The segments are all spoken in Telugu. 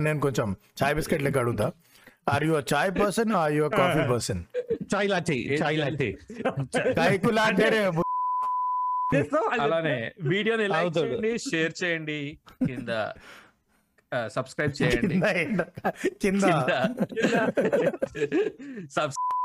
నేను కొంచెం చాయ్ బిస్కెట్ లెక్క అడుగుతా. Are you chai person are you coffee person chai latte chai latte. అంటే రే బు- అలానే వీడియోని లైక్. చేయండి షేర్ చేయండి కింద సబ్స్క్రైబ్ చేయండి. కింద ఎండ-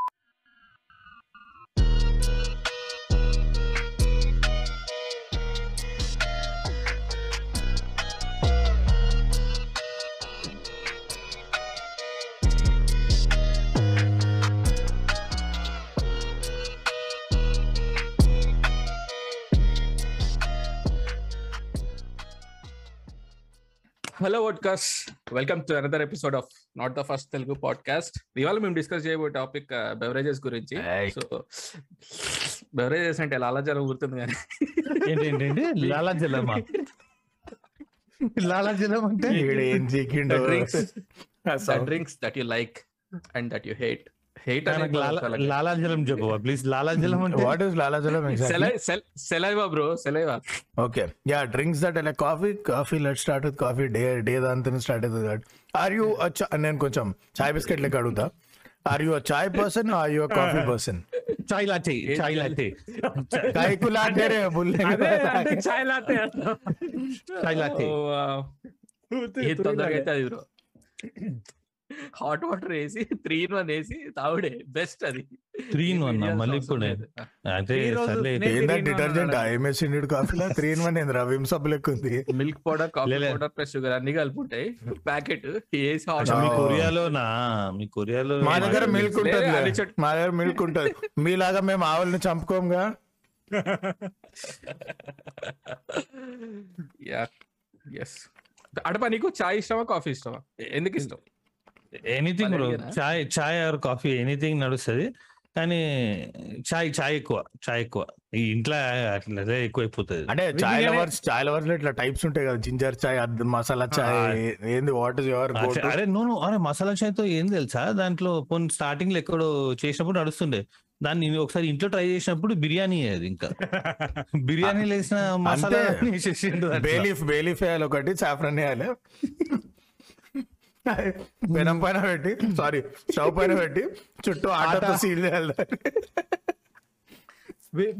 hello vodcast welcome to another episode of not the first Telugu podcast ఇవాళ మేము డిస్కస్ చేయబోయే టాపిక్ బెవరేజెస్ గురించి. Hey. సో బెవరేజెస్ అంటే లాలాజలం గుర్తుంది కానీ. ఏంటి ఏంటి లాలా జలమా? లాలా జలం అంటే. Drinks that you like and that you hate hate నాకు లాలా లాలా జలం చెప్పు ప్లీజ్ లాలా జలం అంటే వాట్ ఇస్ లాలాజలం exactly saliva bro saliva? Okay yeah drinks that like coffee coffee let start with coffee day day దాంతో స్టార్ట్ అవుతుంది కాబట్టి ఆర్ యూ నేను కొంచెం చాయ్ బిస్కెట్ లెక్క అడుగుతా. Are you chai person are you coffee person chai latte chai latte. కైకులా అంటే రే బుల్లె చాయ్ లాటే చాయ్ లాటే. ఏ తొందరగా అయితే అది బ్రో. హాట్ వాటర్ వేసి త్రీ ఇన్ వన్ వేసి తావుడే బెస్ట్ అది. త్రీ ఇన్ వన్ మళ్ళీ ఇప్పుడు అంటే డిటర్జెంట్ ఇండిడ్ కాఫీలో? త్రీ ఇన్ వన్ ఏంద్రా విమ్ సబ్బు లెక్క ఉంది. Milk powder coffee. Powder plus sugar అన్ని కలిపి ఉంటాయి ప్యాకెట్ వేసి మీ Oh. కొరియాలో నా మీ కొరియాలో మా దగ్గర మిల్క్ ఉంటుంది మా దగ్గర మిల్క్ ఉంటుంది. మీలాగా మేము ఆవుల్ని చంపుకోంగా యా ఎస్ అడపా నీకు చాయ్ ఇష్టమా కాఫీ ఇష్టమా? ఎందుకు ఇష్టం? Anything bro? Chai chai or coffee anything నడుస్తుంది. కానీ చాయ్ చాయ్ ఎక్కువ చాయ్ ఎక్కువ. ఈ ఇంట్లో అట్లా అదే ఎక్కువ అయిపోతుంది అంటే చాయ్ లవర్స్ చాయ్ లవర్స్లో ఇట్లా టైప్స్ ఉంటాయి కదా. జింజర్ చాయ్ మసాలా చాయ్ ఏంది వాట్ ఇస్ యువర్ అరే నువ్వు నువ్వు- అరే మసాలా చాయ్తో ఏం తెలుసా? దాంట్లో పోనీ స్టార్టింగ్లో ఎక్కడో చేసినప్పుడు నడుస్తుండే. దాన్ని నేను ఒకసారి ఇంట్లో ట్రై చేసినప్పుడు బిర్యానీ అది ఇంకా. బిర్యానీ వేసిన మసాలా. బేలీఫ్ బేలీఫ్ వేయాలి ఒకటి సాఫ్రన్ వేయాలి. పెనం పైన పెట్టి సారీ స్టవ్ పైన పెట్టి చుట్టూ ఆటతో సీల్ చేయాలి.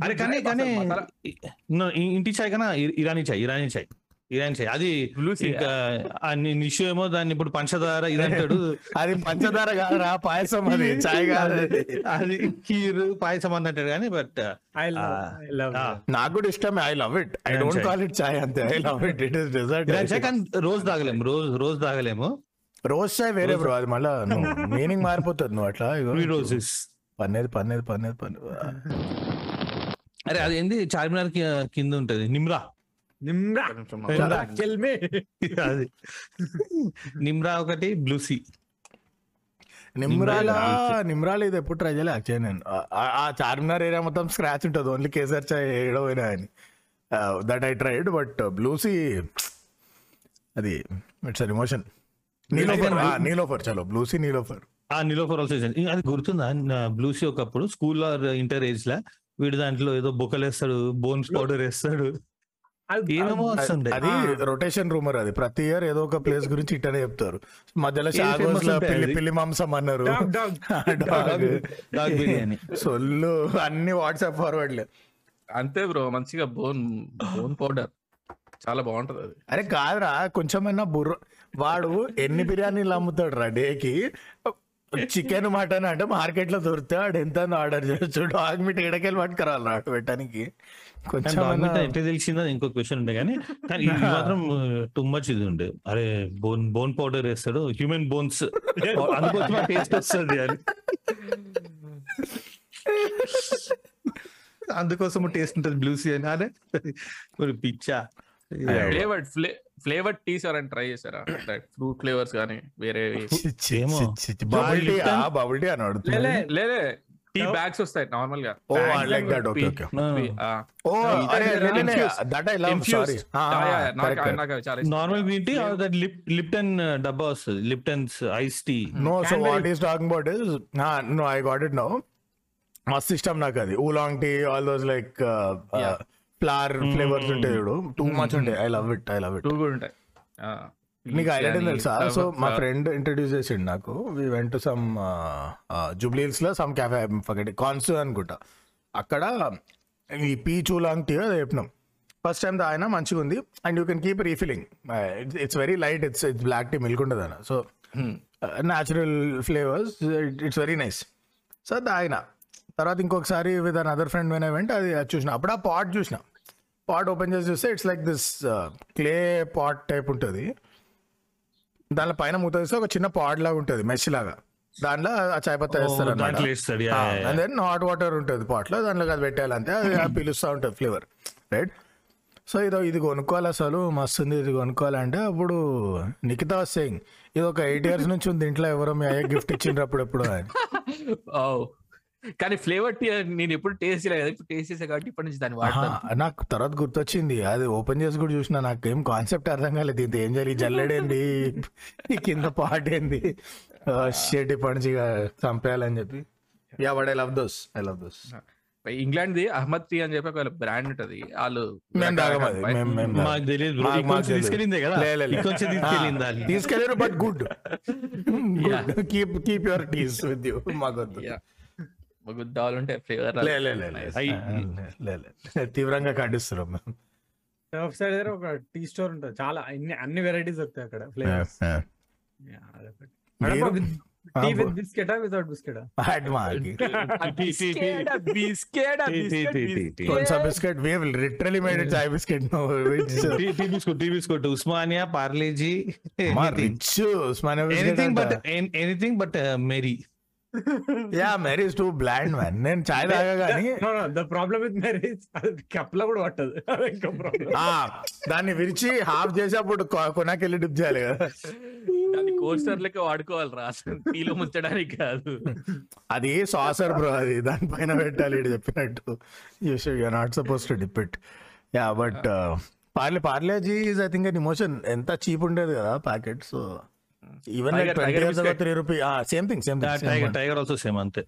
అరే కానీ కానీ ఇంటి చాయ్ కన్నా ఇరానీ చాయ్ ఇరానీ చాయ్ ఇరానీ చాయ్. అది నిషు ఏమో దాన్ని ఇప్పుడు పంచదార ఇదంటాడు అది పంచదార కాదురా పాయసం అది చాయ్ కాదు. అది. కీర్ పాయసం అని అంటాడు కానీ but I love, I love that. నాకు కూడా ఇష్టమే I love it I don't. Call it chai అంతే I love it it is Irani chai dessert కానీ రోజు తాగలేము రోజు రోజు తాగలేము. రోజ్ చాయ్ వేరే బ్రో అది మళ్ళా మీనింగ్ మారిపోతుంది నువ్వు అట్లా రోజెస్ పన్నేది పన్నేది పన్నేది పన్నేది అరే అది ఏంది చార్మినార్కి కింద ఉంటది Nimra Nimra. Nimra. Kill me. అది నిమ్రా ఒకటి బ్లూసీ నిమ్రాల నిమ్రాల ఇది ఎప్పుడు ట్రై చేయలే యాక్చువల్లీ నేను ఆ- ఆ- ఆ చార్మినార్ ఏరియా మొత్తం స్క్రాచ్ ఉంటుంది ఓన్లీ కేసర్ చాయ్ ఏడో పోయినా అని that I tried but blue sea అది ఇట్స్ అన్ ఎమోషన్ నీలోఫర్ ఆ, నీలోఫర్ చలో బ్లూసీ నీలోఫర్. ఆ నిలోఫర్ ఆల్సో అది గుర్తుందా? బ్లూసీ ఒకప్పుడు స్కూల్ ఆర్ ఇంటర్ ఏజ్ లా వీడు దాంట్లో ఏదో బొక్కలు వేస్తాడు బోన్స్ పౌడర్ వేస్తాడు. ఏమేమో అది రొటేషన్ రూమర్ అది. ప్రతి ఇయర్ ఏదో ఒక ప్లేస్ గురించి ఇట్టనే చెప్తారు. మధ్యలో షాగోస్ పిల్లి? పిల్లి మాంసం అన్నారు. Dog, dog. Dog dog biryani. సొల్లు అన్ని వాట్సాప్ ఫార్వర్డ్లే. అంతే బ్రో మంచిగా బోన్ బోన్ పౌడర్. చాలా బాగుంటది అది. అరే కాదురా కొంచెమైనా బుర్ర వాడు ఎన్ని బిర్యానీలు అమ్ముతాడు రా డేకి? చికెన్ మటన్ అంటే మార్కెట్లో దొరికితే వాడు ఎంత ఆర్డర్ చేయొచ్చు డాగ్ మీట్ ఎడకెళ్ళి పట్టుకురాలి రా పెట్టడానికి. కొంచెం తెలిసిందో ఇంకో క్వశ్చన్ ఉండే కానీ కానీ ఇది మాత్రం టూ మచ్ ఇది ఉండే. అరే బోన్ బోన్ పౌడర్ వేస్తాడు. హ్యూమన్ బోన్స్ అందుకోసం టేస్ట్ వస్తుంది అని. అందుకోసం టేస్ట్ ఉంటుంది బ్లూసీ అని. అరే మరి పిచ్చా. ఫ్లేవర్డ్ ఫ్లేవర్డ్ టీస్ ఎవరైనా ట్రై చేశారా? ఫ్రూట్ ఫ్లేవర్స్ కానీ వేరే ఏమో. Bubble tea Lipton- bubble tea అని లే, అడుగుతున్నా లే. లేదే టీ బ్యాగ్స్ వస్తాయి నార్మల్గా oh like that okay okay. Oh అరే. That I love. సారీ ఆ, యా, యా, నాకు నాకు చాలా. Normal green tea that lip Lipton డబ్బా వస్తుంది. Lipton's ice tea no so what is talking about is no I got it no మస్త్ ఇష్టం నాకు అది. Oolong tea all those like. Flower flavours ఉంటాయి చూడు. టూ మచ్ ఉంటాయి. I love it I love it too కూడా ఉంటాయి. నీకు ఐడియా తెలుసా? సో మా ఫ్రెండ్ ఇంట్రడ్యూస్ చేసిండు నాకు. వి వెంట్ టు సమ్ జూబ్లీహిల్స్లో సమ్ క్యాఫే ఫగటి కాన్స్ అనుకుంటా. అక్కడ ఈ పీ చూలాంగ్ టీ అది చెప్పినాం. ఫస్ట్ టైం ఆయన మంచిగా ఉంది. And you can keep refilling it's very light it's it's black tea milk ఉంటుంది అన్న. So natural flavours it's very nice so ఆయన తర్వాత ఇంకొకసారి with an other friend when వెంట అది అది చూసిన. అప్పుడు ఆ పాట్ చూసిన. పాట్ ఓపెన్ చేసి చూస్తే it's like this clay pot type ఉంటుంది. దానిలో పైన మూత వేస్తే ఒక చిన్న పాడ్ లాగా ఉంటుంది మెష్ లాగా. దాంట్లో ఆ చాయ్ పత్తా వేస్తారు. అండ్ దెన్ హాట్ వాటర్ ఉంటుంది పాట్లో దాంట్లో అది పెట్టాలంటే అది అది పిలుస్తూ ఉంటుంది ఫ్లేవర్ రైట్ సో ఇదో ఇది కొనుక్కోవాలి అసలు మస్తు ఉంది ఇది కొనుక్కోవాలంటే అప్పుడు నిఖితా సేయింగ్ ఇది ఒక ఎయిట్ ఇయర్స్ నుంచి ఉంది ఇంట్లో ఎవరో మీ అయ్యే గిఫ్ట్ ఇచ్చిండ్రు అప్పుడప్పుడు అని. Oh. కానీ ఫ్లేవర్ టీ నేను ఎప్పుడు టేస్ట్ చేయలేదు. కదా ఇప్పుడు టేస్ట్ చేసా కాబట్టి ఇప్పటి నుంచి దాన్ని వాడతాను. నాకు తర్వాత గుర్తొచ్చింది. అది ఓపెన్ చేసి కూడా చూసిన నాకు ఏం కాన్సెప్ట్ అర్థం కాలేదు. ఇది ఏం చేయాలి? ఈ జల్లెడేంది? ఈ కింద పాట ఏంది? షేట్ ఇప్పటి నుంచి చంపేయాలని చెప్పి. Yeah but I love those I love those England the Ahmad tea అని చెప్పి ఒక బ్రాండ్ ఉంటది. వాళ్ళు. మాకు. మాకు- మాకు. తీసుకెళ్ళారు but good keep keep your teas with you మాకొద్దు మాకు కావాలంటే ఫ్లేవర్ లే లే లే, లే. అయ్. లే, లే, లే. తీవ్రంగా ఖండిస్తున్నాం మేము. టర్ఫ్ సైడ్ దగ్గర ఒక టీ స్టోర్ ఉంటుంది. చాలా అన్ని అన్ని వెరైటీస్ దొరుకుతాయి అక్కడ flavours? Tea with biscuit without biscuit? మాకి. Biscuit biscuit tea tea tea Osmania Parle G. మా rich Osmania anything but anything but Marie yeah is too bland man నేను చాయ్ తాగా కానీ ద ప్రాబ్లమ్ విత్ మ్యారేజ్ కప్లో కూడా పట్టదు. ఇంకా ప్రాబ్లం దాన్ని విరిచి హాఫ్ చేసి అప్పుడు కొ- కొనాకెళ్ళి డిప్ చేయాలి కదా. దాన్ని కోస్టర్ లెక్క వాడుకోవాలి రా టీలో ముంచడానికి కాదు. అది సాసర్ బ్రో అది దానిపైన పెట్టాలి ఈడు చెప్పినట్టు. You should you not suppose to dip it yeah but Parle Parle G is I think motion ఎంత చీప్ ఉండేది కదా packet so even like Tiger- twenty rupee same thing same Tiger Tiger also same అంతే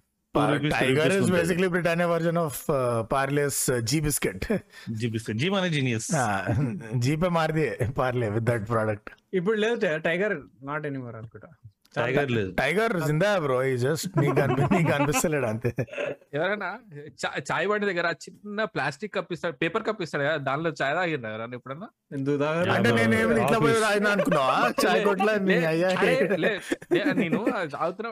Tiger is. Basically Britannia version of Parle's G biscuit G biscuit G మన జీనియస్ జీపే మారిది పార్లే విత్ దట్ ప్రోడక్ట్ ఇప్పుడు లేదు టైగర్ నాట్ ఎనీమోర్ అనుకుంటా. టైగర్ లేదు. టైగర్ జిందా బ్రో ఈ జస్ట్ నీకు అనిపి నీకు అనిపిస్తలేడు అంతే. ఎవరైనా చా- చాయ్ బండి దగ్గర చిన్న ప్లాస్టిక్ కప్ ఇస్తాడు పేపర్ కప్ ఇస్తాడు కదా దాంట్లో చాయ్ తాగిన ఎవరన్నా ఎప్పుడన్నా? అంటే నేను ఏమి ఇట్లా పోయి తాగినా అనుకున్నావా? చాయ్ కొట్ల నేను తాగుతున్నా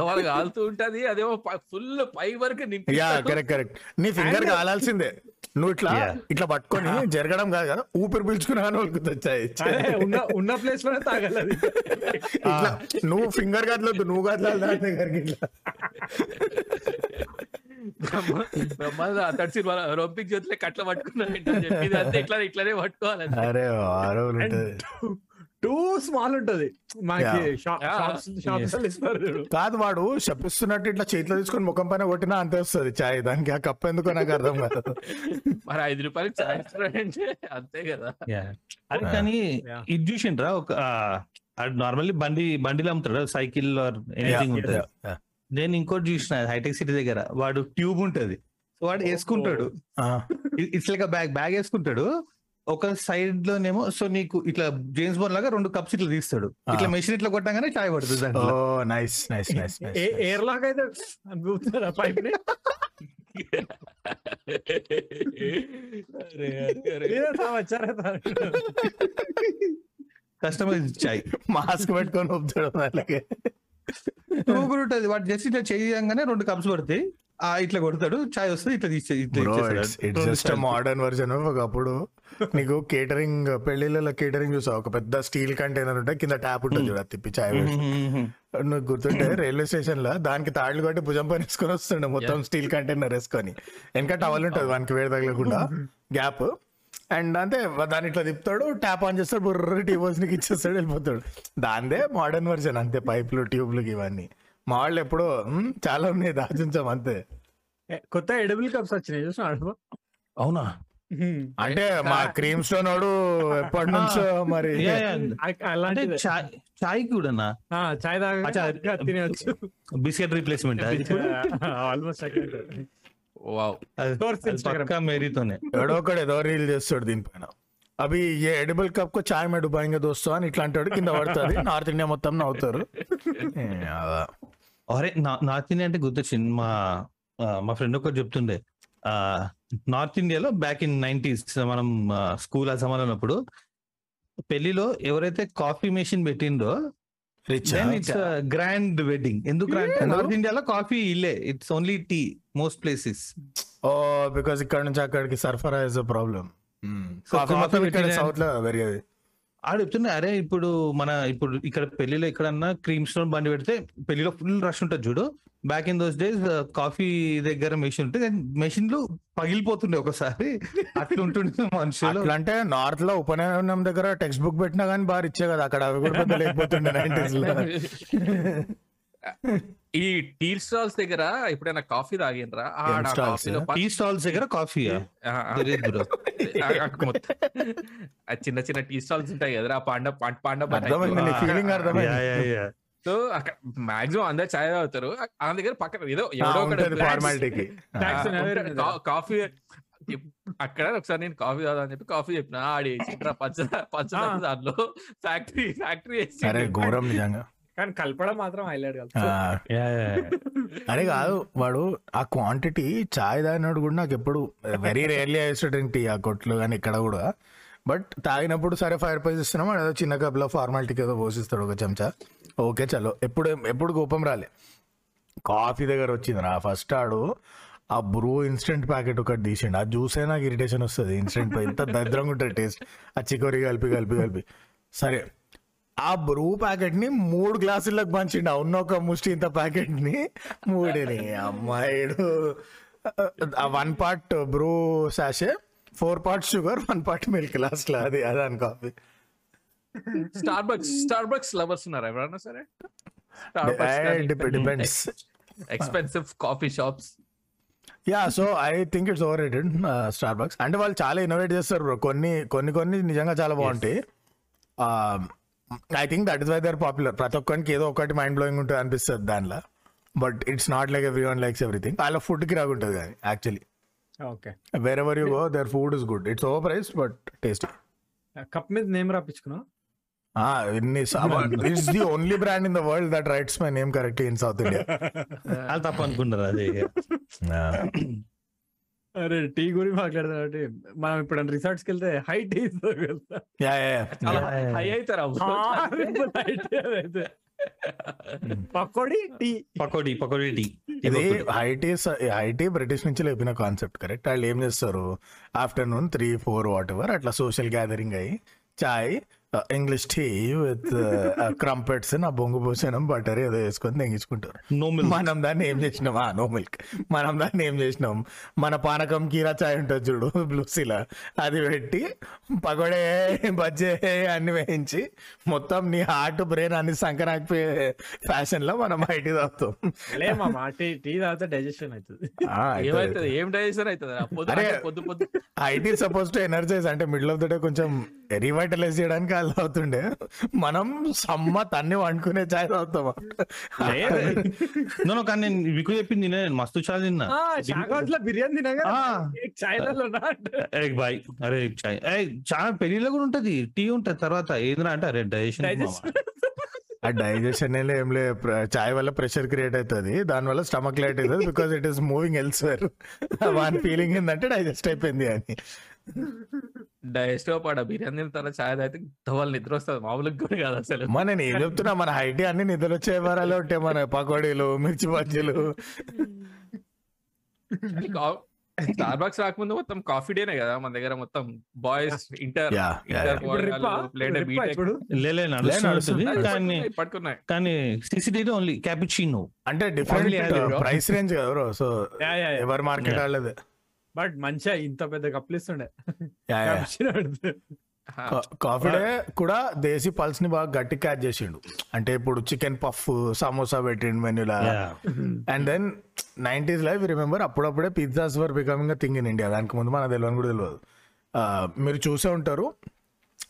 వాళ్ళు కాలుతూ ఉంటది అదేమో ఫుల్ పై వరకు నింపి యా కరెక్ట్ కరెక్ట్ నీ ఫింగర్ కాలాల్సిందే. నువ్వు ఇట్లా Yeah. ఇట్లా పట్టుకొని జరగడం కాదు కదా ఊపిరి పీల్చుకున్నా కానీ వాళ్ళకి వచ్చాయి. ఉన్న ఉన్న ప్లేస్లోనే తాగాలి అది. ఇట్లా నువ్వు ఫింగర్ కదలొద్దు నువ్వు కదలాలి దాని దగ్గరికి సినిమా రొంపిక్ జ్యోతిలో కట్ల పట్టుకున్నాను ఇట్లా ఇట్లానే పట్టుకోవాలి అరే టూ స్మాల్ ఉంటది. మనకి. కాదు వాడు చెప్పిస్తున్నట్టు ఇట్లా చేతిలో తీసుకొని ముఖం పైన కొట్టినా అంతే వస్తుంది చాయ్ దానికి ఆ కప్ ఎందుకో నాకు అర్థం కాదు. మరి ఐదు రూపాయలకి చాయ్ అంతే కదా. అది కానీ. ఇది చూసిండ్రా ఒక నార్మల్లీ బండి బండిలో అమ్ముతాడు. సైకిల్ ఆర్ ఎనీథింగ్ ఉంటుంది. నేను ఇంకోటి చూసిన హైటెక్ సిటీ దగ్గర వాడు ట్యూబ్ ఉంటది. సో వాడు వేసుకుంటాడు. ఇట్స్ లైక్ బ్యాగ్ బ్యాగ్ వేసుకుంటాడు. ఒక సైడ్ లోనేమో సో నీకు ఇట్లా జేమ్స్ బోన్ లాగా రెండు కప్స్ ఇట్లా తీస్తాడు. ఇట్లా మెషిన్ ఇట్లా కొట్టగానే చాయ్ పడుతుంది ఓ nice nice nice a- air lock అయితే పైప్ కస్టమైజ్ చాయ్ మాస్క్ పెట్టుకొని ఒప్పుతాడు వాళ్ళకి. సూపర్ ఉంటది వాడు జస్ట్ ఇట్లా చేయగానే రెండు కప్స్ పడతాయి. ఆ ఇట్లా కొడతాడు. చాయ్ వస్తుంది ఇట్లా తీసే ఇట్లా జస్ట్. మోడర్న్ వర్జన్ ఒకప్పుడు. నీకు కేటరింగ్ పెళ్ళిళ్ళలో కేటరింగ్ చూసావు? ఒక పెద్ద స్టీల్ కంటైనర్ ఉంటే కింద ట్యాప్ ఉంటుంది చూడు, అది తిప్పి చాయ్ వేసి. నువ్వు గుర్తుంటే రైల్వే స్టేషన్లో దానికి తాళ్ళు కొట్టి భుజం పైన వేసుకొని వస్తుండే మొత్తం స్టీల్ కంటైనర్ వేసుకొని. వెనక టవల్ ఉంటుంది వానికి వేడి తగలకుండా. గ్యాప్ అండ్ అంతే దాన్ని ఇట్లా తిప్పుతాడు ట్యాప్ ఆన్ చేస్తాడు బుర్ర టీ నీకు ఇచ్చేస్తాడు వెళ్ళిపోతాడు. దాందే మోడర్న్ వర్జన్ అంతే పైపులు ట్యూబ్లు ఇవన్నీ. మా వాళ్ళు ఎప్పుడో "మ్, చాలా ఉన్నాయి దాచుంచాం అంతే. కొత్త ఎడబుల్ కప్స్ వచ్చినాయి చూసిన అవునా? అంటే మా క్రీమ్ స్టోన్ వాడు ఎప్పటి నుంచో మరి అలాంటి చాయ్ చాయ్ కూడానా? చాయ్ తాగా బిస్కెట్ రీప్లేస్మెంట్ ఆల్మోస్ట్ ఎవడో ఒకడు ఏదో రీల్ చేస్తాడు దీనిపైన అవి ఏ ఎడిబుల్ కప్కు చాయ్ మే డుబాయింగ్ దోస్తో అని ఇట్లాంటి వాడు కింద పడుతుంది నార్త్ ఇండియా మొత్తం నవ్వుతారు. అరే నార్త్ ఇండియా అంటే గుర్తొచ్చింది. మా ఆ, మా ఫ్రెండ్ ఒకటి చెప్తుండే. ఆ నార్త్ ఇండియాలో బ్యాక్ ఇన్ నైన్టీస్ మనం స్కూల్ అసమాన్ ఉన్నప్పుడు పెళ్ళిలో ఎవరైతే కాఫీ మెషిన్ పెట్టిందో ఇట్స్ గ్రాండ్ వెడ్డింగ్ ఎందుకు అంటే నార్త్ ఇండియాలో కాఫీ ఇల్లే. It's only tea most places oh because ఇక్కడ నుంచి అక్కడికి సరఫరా ఇస్ ప్రాబ్లం మొత్తం ఇక్కడ పెట్టిన- సౌత్లో పెరిగేది. ఆడు చెప్తున్నా అరే ఇప్పుడు మన ఇప్పుడు ఇక్కడ పెళ్ళిలో ఎక్కడన్నా క్రీమ్ స్టోన్ బండి పెడితే పెళ్ళిలో ఫుల్ రష్ ఉంటుంది చూడు. Back in those days coffee దగ్గర మెషిన్ ఉంటే మెషిన్లు పగిలిపోతుండే ఒకసారి. అట్లా ఉంటుండే మనుషులు. అంటే నార్త్లో ఉపనయనం దగ్గర టెక్స్ట్ బుక్ పెట్టినా కానీ బాగా ఇచ్చే కదా అక్కడ అవి కూడా లేకపోతుండే ఈ టీ స్టాల్స్ దగ్గర ఎప్పుడైనా కాఫీ తాగినరా? టీ స్టాల్స్ దగ్గర కాఫీ బ్రో చిన్న చిన్న టీ స్టాల్స్ ఉంటాయి కదా ఆ పాండ పాండ పాండ అర్థమైంది నీ ఫీలింగ్ అర్థమైంది. సో అక్కడ మాక్సిమం అందరు చాయ్ తాగుతారు. ఆ దగ్గర పక్కన ఏదో ఎవడో ఒకడు ఉంటది blacks- ఫార్మాలిటీకి కాఫీ అక్కడ ఒకసారి నేను కాఫీ తాగుదా అని చెప్పి కాఫీ చెప్పిన ఆడి పచ్చ పచ్చ. దాంట్లో ఫ్యాక్టరీ ఫ్యాక్టరీ ఘోరం నిజంగా. కానీ కలపడం మాత్రం హైలైట్ కదా అరే కాదు వాడు ఆ క్వాంటిటీ చాయ్ తాగినప్పుడు కూడా నాకు ఎప్పుడు వెరీ రేర్లీ ఐస్టెడ్ టీ ఆ కొట్లు కానీ ఇక్కడ కూడా. బట్ తాగినప్పుడు సరే ఫైవ్ రూపీస్ ఇస్తున్నాం ఏదో చిన్న కప్లో ఫార్మాలిటీకి ఏదో పోసిస్తాడు ఒక చెంచా. ఓకే చలో. ఎప్పుడు ఎప్పుడు కోపం రాలే. కాఫీ దగ్గర వచ్చింది రా. ఫస్ట్ ఆడు ఆ బ్రూ ఇన్స్టెంట్ ప్యాకెట్ ఒకటి తీసిండు. ఆ జ్యూసే నాకు ఇరిటేషన్ వస్తుంది. ఇన్స్టెంట్ ఎంత దరిద్రంగా ఉంటుంది టేస్ట్ ఆ చికోరి కలిపి కలిపి కలిపి. సరే ఆ బ్రూ ప్యాకెట్ని మూడు గ్లాసులకు పంచిండు. ఉన్న ఒక ముష్టి ఇంత ప్యాకెట్ని మూడిని అమ్మాయిడు one part Bru sachet four part sugar one part milk లాస్ట్లో అది అదాని coffee Starbucks Starbucks lovers ఉన్నారు ఎవరన్నా సరే? Depends. Expensive coffee shops. Yeah so I think it's overrated Starbucks అంటే వాళ్ళు చాలా ఇన్నోవేట్ చేస్తారు బ్రో. కొన్ని కొన్ని కొన్ని నిజంగా చాలా బాగుంటాయి. I think that is why they're popular ప్రతి ఒక్కరికి ఏదో ఒకటి మైండ్ బ్లోయింగ్ ఉంటుంది అనిపిస్తుంది దానిలో. But it's not like everyone likes everything వాళ్ళ ఫుడ్కి రాకుంటుంది కానీ actually okay wherever you go their food is good it's over price but taste cup మీద name రాపించుకున్నా it's the only brand in the world that writes my name correctly in south India వాళ్ళు తప్ప అనుకుంటారు అదే అరే టీ గురించి మాట్లాడదాం కాబట్టి మనం ఇప్పుడు రిసార్ట్స్కి వెళ్తే హై. టీ. హై అవుతారు పకోడీ టీ. పకోడీ పకోడీ టీ. ఇది high tea high tea British నుంచి లేపిన కాన్సెప్ట్ కరెక్ట్ వాళ్ళు ఏం చేస్తారు? Afternoon three four whatever అట్లా సోషల్ గ్యాదరింగ్ అయ్యి chai English tea with crumpets నా బొంగు పోసనం బటర్ ఏదో వేసుకొని తెగించుకుంటారు. నో మిల్క్ మనం దాన్ని ఏం చేసినాం? ఆ నో మిల్క్ మనం దాన్ని ఏం చేసినాం? మన పానకం కీరా చాయ్ ఉంటుంది చూడు బ్లూసీలా అది పెట్టి పగడే బజ్జే అన్ని వేయించి మొత్తం నీ హార్ట్ బ్రెయిన్ అన్ని సంకరాకపోయే ఫ్యాషన్లో మనం ఐటీ తాగుతాం. టీ టీ తాగితే డైజెషన్ అవుతుంది ఏం డైజెషన్ అవుతుంది ఐటీ సపోజ్ టు ఎనర్జైజ్ అంటే మిడిల్ ఆఫ్ ద డే కొంచెం రీవైటలైజ్ చేయడానికి అలా అవుతుండే మనం సమ్మత్ అన్ని వండుకునే తాగుతామా? నో నో కానీ నేను మీకు చెప్పింది తినే నేను మస్తు చాలా తిన్నా. లో బిర్యానీ తినగా బాయ్. అరే చాయ్ ఏ చాలా పెళ్ళిలో కూడా ఉంటది. టీ ఉంటది తర్వాత. ఏదిరా అంటే అరే డైజెషన్ డైజెషన్ ఆ డైజెషన్ ఏం లే చాయ్ వల్ల ప్రెషర్ క్రియేట్ అవుతుంది. దానివల్ల స్టమక్ లైట్ అవుతుంది. Because it is moving elsewhere. వాని ఫీలింగ్ ఏంటంటే డైజెస్ట్ అయిపోయింది అని. డైజెస్ట్ పాడ బిర్యానీ తిన్న చాయ్ తాగితే వాళ్ళు నిద్ర వస్తుంది. మామూలుగా కూడా కాదు అసలు. మన నేను ఏం చెప్తున్నా? మన హైటీ అన్ని నిద్ర వచ్చే వారాలే ఉంటాయి మన పకోడీలు మిర్చి బజ్జీలు స్టార్ బాక్స్ రాకముందు మొత్తం కాఫీ డేనే కదా మన దగ్గర మొత్తం. బాయ్స్ ఇంటర్ పట్టుకున్నాయి కానీ సిసిటీ ఓన్లీ క్యాపిచినో అంటే డిఫరెంట్. ప్రైస్ రేంజ్ కదా బ్రో సో యా యా ఎవరి మార్కెట్. వాళ్ళది. బట్ మంచిగా ఇంత పెద్ద కప్పులు ఇస్తుండే. Yeah, yeah. Cappuccino పెడితే. కా- కాఫీ డే కూడా దేశీ పల్స్ని బాగా గట్టి క్యాచ్ చేసిండు. అంటే ఇప్పుడు చికెన్ పఫ్ సమోసా పెట్టిండు మెన్యూలా. And then nineties life remember అప్పుడప్పుడే pizzas were becoming thing in India. దానికి ముందు మనకు తెలియని కూడా తెలియదు ఆ, మీరు చూసే ఉంటారు.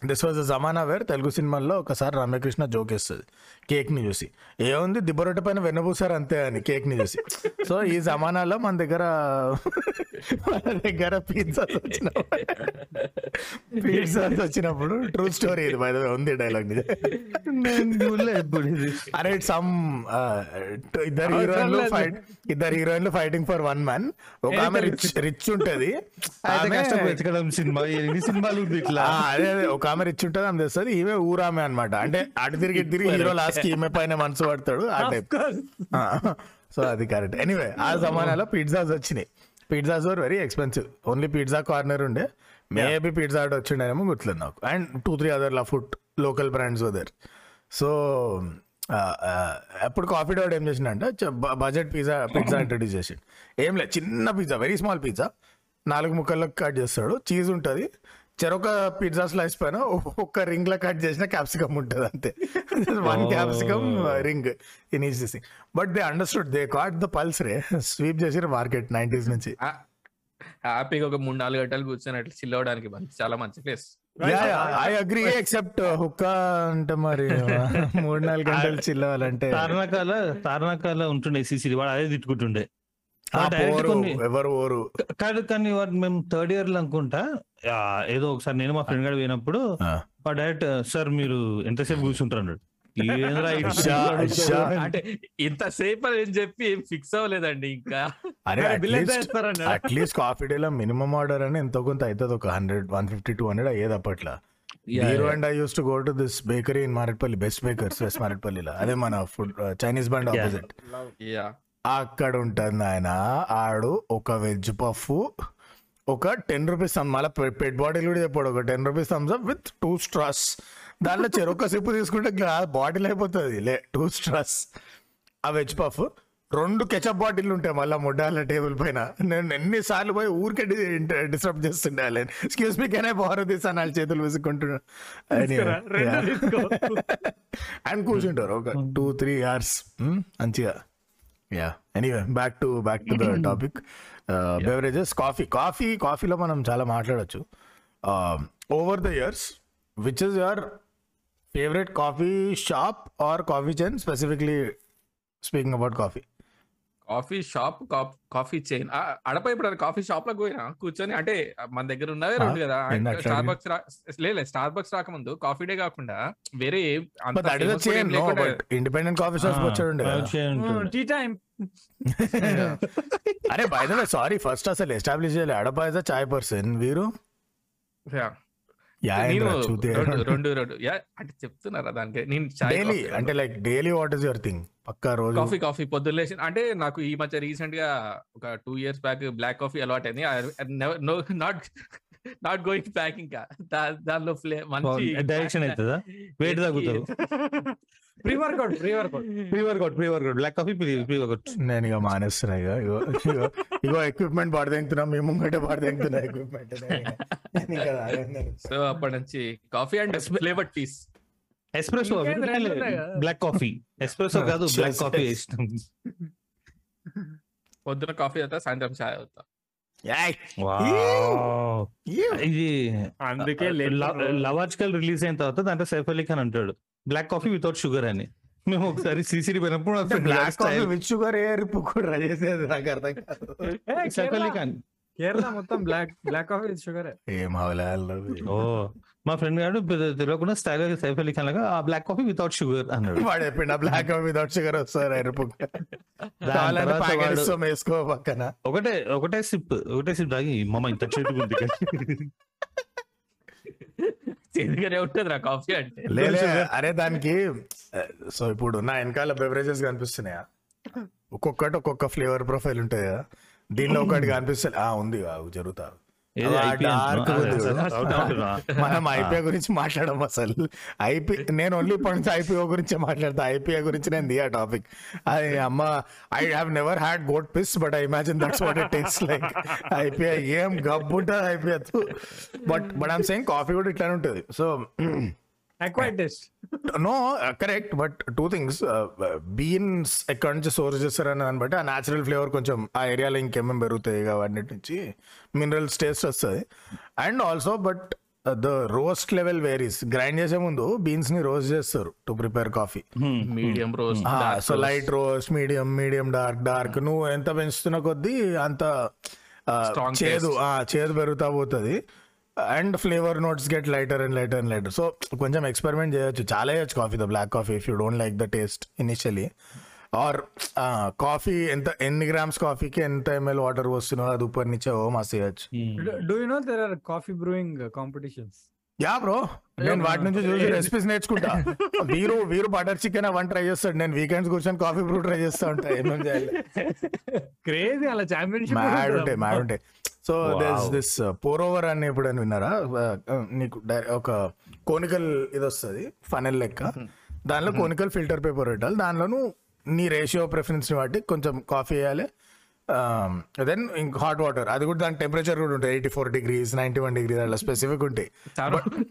దిస్ వాజ్ జమానా వేర్ తెలుగు సినిమాల్లో ఒకసారి రమ్యకృష్ణ జోక్ వేస్తుంది. కేక్ని చూసి. ఏముంది? దిబ్బరొట్ట పైన వెన్నపూసారు అంతే అని కేక్ని చూసి. సో ఈ జమానాలో మన దగ్గర మన దగ్గర పిజ్జాస్ వచ్చినప్పుడు పిజ్జాస్ వచ్చినప్పుడు ట్రూ స్టోరీ ఇది బై ఉంది డైలాగ్ అరే సమ్ ఇద్దరు హీరోయిన్లు. ఫైట్ ఇద్దరు హీరోయిన్లు ఫైటింగ్ ఫర్ వన్ మ్యాన్ ఒక ఆమె రిచ్ రిచ్ ఉంటది. సినిమా. సినిమాలు ఇట్లా? అదే ఒక ఆమె రిచ్ ఉంటది ఆమె తెస్తుంది ఈమె ఊరామె అన్నమాట. అంటే అటు తిరిగి తిరిగి హీరో లాస్ట్కి ఈమె పైన మనసు పడతాడు ఆ టైప్ సో అది కరెక్ట్ ఎనీవే ఆ జమానాలో పిజ్జాస్ వచ్చినాయి. Pizzas were very expensive only Pizza Corner ఉండే. మేబీ పిజ్జా హట్ వచ్చిండేమో గుర్తులేదు నాకు. అండ్ టూ త్రీ అదర్ లా ఫుడ్ లోకల్ బ్రాండ్స్ వదర్ సో అప్పుడు కాఫీ డౌట్ ఏం చేసిండంటే? బడ్జెట్ పిజ్జా పిజ్జా ఇంట్రడ్యూస్ చేసిండు. ఏం లేదు చిన్న పిజ్జా వెరీ స్మాల్ పిజ్జా నాలుగు ముక్కల్లో కట్ చేస్తాడు. చీజ్ ఉంటుంది. చెరొక పిజ్జా స్లైస్ పైన ఒక్క రింగ్లో కట్ చేసిన క్యాప్సికమ్ ఉంటుంది అంతే. One capsicum ring in is this but they understood they caught the pulse ray. Sweep చేసారు మార్కెట్ నైన్టీస్ నుంచి. హ్యాపీగా ఒక మూడు నాలుగు గంటలు కూర్చొని అట్లా చిల్ అవడానికి మంచి చాలా మంచి place I agree except hookah అంటే మరి మూడు నాలుగు గంటలు చిల్లవాలంటే తారణకాల తారణకాల ఉంటుండే సిసి వాడు అదే తిట్టుకుంటుండే. ఎవరు ఓరు. కాదు కానీ మేము థర్డ్ ఇయర్లో అనుకుంటా ఆ, ఏదో ఒకసారి నేను మా ఫ్రెండ్ గారు పోయినప్పుడు ఆ. వాడు డైరెక్ట్ సార్ మీరు ఎంతసేపు కూర్చుంటారు. అంటే ఇంతసేపు అని చెప్పి ఏం ఫిక్స్ అవ్వలేదండి ఇంకా. అరే బిల్ ఎంత అట్లీస్ట్ కాఫీ డేలో మినిమం ఆర్డర్ అని ఎంతో కొంత అవుతుంది ఒక hundred one fifty two hundred అయ్యేది అప్పట్లో. Hero and I use to go to this bakery in Marredpally best bakers west మారేట్పల్లిలో అదే మన ఫుడ్ చైనీస్ బండ్ Yeah. ఆపోజిట్ యా అక్కడ ఉంటుంది ఆయన ఆడు ఒక వెజ్ పఫ్ ఒక టెన్ రూపీస్ మళ్ళీ పెట్ బాటిల్ కూడా చెప్పాడు. ఒక ten rupees Thums Up with two straws. దాంట్లో చెరొక సిప్పు తీసుకుంటే బాటిల్ అయిపోతుంది. లే టూ స్ట్రాస్. ఆ వెజ్ పఫ్ రెండు కెచప్ బాటిల్ ఉంటాయి మళ్ళీ ముడ్డాల టేబుల్ పైన. నేను ఎన్నిసార్లు పోయి ఊరికే డిస్టర్బ్ చేస్తుండే వాళ్ళని ఎక్స్క్యూస్ మీ కెనే బారో తీసా నాలుగు చేతులు విసుకుంటున్నా. అండ్ కూర్చుంటారు. ఒక టూ త్రీ అవర్స్ మంచిగా. Yeah anyway back to back to the topic beverages coffee coffee కాఫీలో మనం చాలా మాట్లాడచ్చు. Over the years which is your favourite coffee shop or coffee chain specifically speaking about coffee coffee shop coffee chain. అడప ఇప్పుడు కాఫీ షాప్లో పోయినా కూర్చొని అంటే మన దగ్గర ఉన్నవే రెండు కదా? స్టార్ బక్స్ లేదు స్టార్ బక్స్ రాకముందు కాఫీ డే కాకుండా వేరే ఇండిపెండెంట్ కాఫీ షాప్స్ వచ్చాడు టీ టైం అరే by the way sorry first అసలు ఎస్టాబ్లిష్ చేయాలి. అడప ఇస్ చాయ్ పర్సన్ వీరు? రెండు రెండు రెండు యా అంటే చెప్తున్నారా దానికి? నేను డైలీ అంటే like daily what is your thing పక్కా రోజు కాఫీ కాఫీ పొద్దున్న లేచి అంటే నాకు ఈ మధ్య రీసెంట్గా ఒక two years back black coffee అలవాటు అయింది నాట్ నాట్ గోయింగ్ బ్యాక్ ఇంకా దానిలో మంచి డైరెక్షన్ అవుతుందా వెయిట్ తగ్గుతారు pre workout pre workout pre workout pre workout black coffee pre workout నేను ఇక మానేస్తున్నా ఇక. ఇగో ఇగో ఎక్విప్మెంట్ పాడు తెంగుతున్నా. మేము ముంగట పాడు తెంగుతున్నా ఎక్విప్మెంట్ సో అప్పటి నుంచి coffee and flavoured teas espresso. Black coffee espresso కాదు బ్లాక్. కాఫీ ఇష్టం పొద్దున కాఫీ అవుతా సాయంత్రం చాయ్ అవుతా. ఇది అందుకే లవాజ్కల్ రిలీజ్ అయిన తర్వాత దాంట్లో సైఫ్ అలీ ఖాన్ అంటాడు. బ్లాక్ కాఫీ వితౌట్ షుగర్ అని. మేము ఒకసారి సిసిడి పోయినప్పుడు బ్లాక్ కాఫీ విత్ షుగర్ ఏ కూడా చేసేది నాకు అర్థం కాదు. సైఫ్ అలీ ఖాన్ కేరళ మొత్తం బ్లాక్ బ్లాక్ కాఫీ షుగర్. ఏం ఓ. మా ఫ్రెండ్ గారు తెలియకుండా స్టైల్ సైఫ్ అలీ ఖాన్ లాగా ఆ బ్లాక్ కాఫీ వితౌట్ షుగర్ అన్నాడు వాడు చెప్పిండు బ్లాక్ కాఫీ వితౌట్ షుగర్ వస్తారు ఎరుపు వేసుకో పక్కన. ఒకటే ఒకటే సిప్ ఒకటే సిప్ తాగి మమ్మ ఇంత చేతికి ఉంది చేదుగానే ఉంటుంది రా కాఫీ అంటే లేలే అరే దానికి సో ఇప్పుడు నా వెనకాల బెవరేజెస్ కనిపిస్తున్నాయా? ఒక్కొక్కటి ఒక్కొక్క ఫ్లేవర్ ప్రొఫైల్ ఉంటాయి? కదా దీనిలో ఒకటి కనిపిస్తుంది ఆ ఉంది ఆ, మనం ఐపీఐ గురించి మాట్లాడము అసలు. ఐపీ నేను ఓన్లీ ఇప్పటి నుంచి ఐపీఓ గురించి మాట్లాడతా. ఐపీఐ గురించి నేను దియా టాపిక్ అది అమ్మ I have never had goat piss but I imagine that's what it takes like IPA ఏం గబ్బు ఉంటుంది IPA. But but I'm saying coffee కూడా ఇట్లానే ఉంటుంది. So acquired taste no correct but two things beans ఎక్కడి నుంచి సోర్స్ చేస్తారని దాన్ని బట్టి ఆ న్యాచురల్ ఫ్లేవర్ కొంచెం ఆ ఏరియాలో ఇంకేమేమి పెరుగుతాయి వాటి నుంచి మినరల్స్ టేస్ట్ వస్తుంది. And also but the roast level varies grind చేసే ముందు బీన్స్ని రోస్ట్ చేస్తారు to prepare coffee medium roast so light roast medium medium dark dark నువ్వు ఎంత పెంచుతున్న కొద్దీ అంత Strong చేదు చేదు పెరుగుతా పోతుంది. And flavour notes get lighter and lighter and lighter. So కొంచెం ఎక్స్పెరిమెంట్ చేయొచ్చు. చాలా చేయొచ్చు coffee the black coffee if you don't like the taste initially. Or coffee ఎంత ఎన్ని గ్రామ్స్ కాఫీకి ఎంత ఎంఎల్ వాటర్ వస్తున్నావు అది ఉపర్ నుంచి ఓ మస్తు చేయొచ్చు. Do you know there are coffee brewing competitions yeah bro నేను వాటి నుంచి చూసి రెసిపీస్ నేర్చుకుంటా. వీరు వీరు బటర్ చికెన్ అవన్నీ ట్రై చేస్తాడు. నేను వీకెండ్స్ కూర్చొని కాఫీ బ్రూ ట్రై చేస్తా ఉంటా. ఏమేం చేయాలి? క్రేజీ అలా ఛాంపియన్షిప్ మ్యాడ్ ఉంటాయి మ్యాడ్ ఉంటాయి. So this this pour over అని ఎప్పుడైనా విన్నారా? నీకు ఒక కోనికల్ ఇది వస్తుంది ఫనెల్ లెక్క. దానిలో కోనికల్ ఫిల్టర్ పేపర్ పెట్టాలి. దానిలోను నీ రేషియో ప్రిఫరెన్స్ని బట్టి కొంచెం కాఫీ వేయాలి. దెన్ ఇంక హాట్ వాటర్ అది కూడా దాని టెంపరేచర్ కూడా ఉంటుంది eighty four degrees ninety one degrees అట్లా స్పెసిఫిక్ ఉంటాయి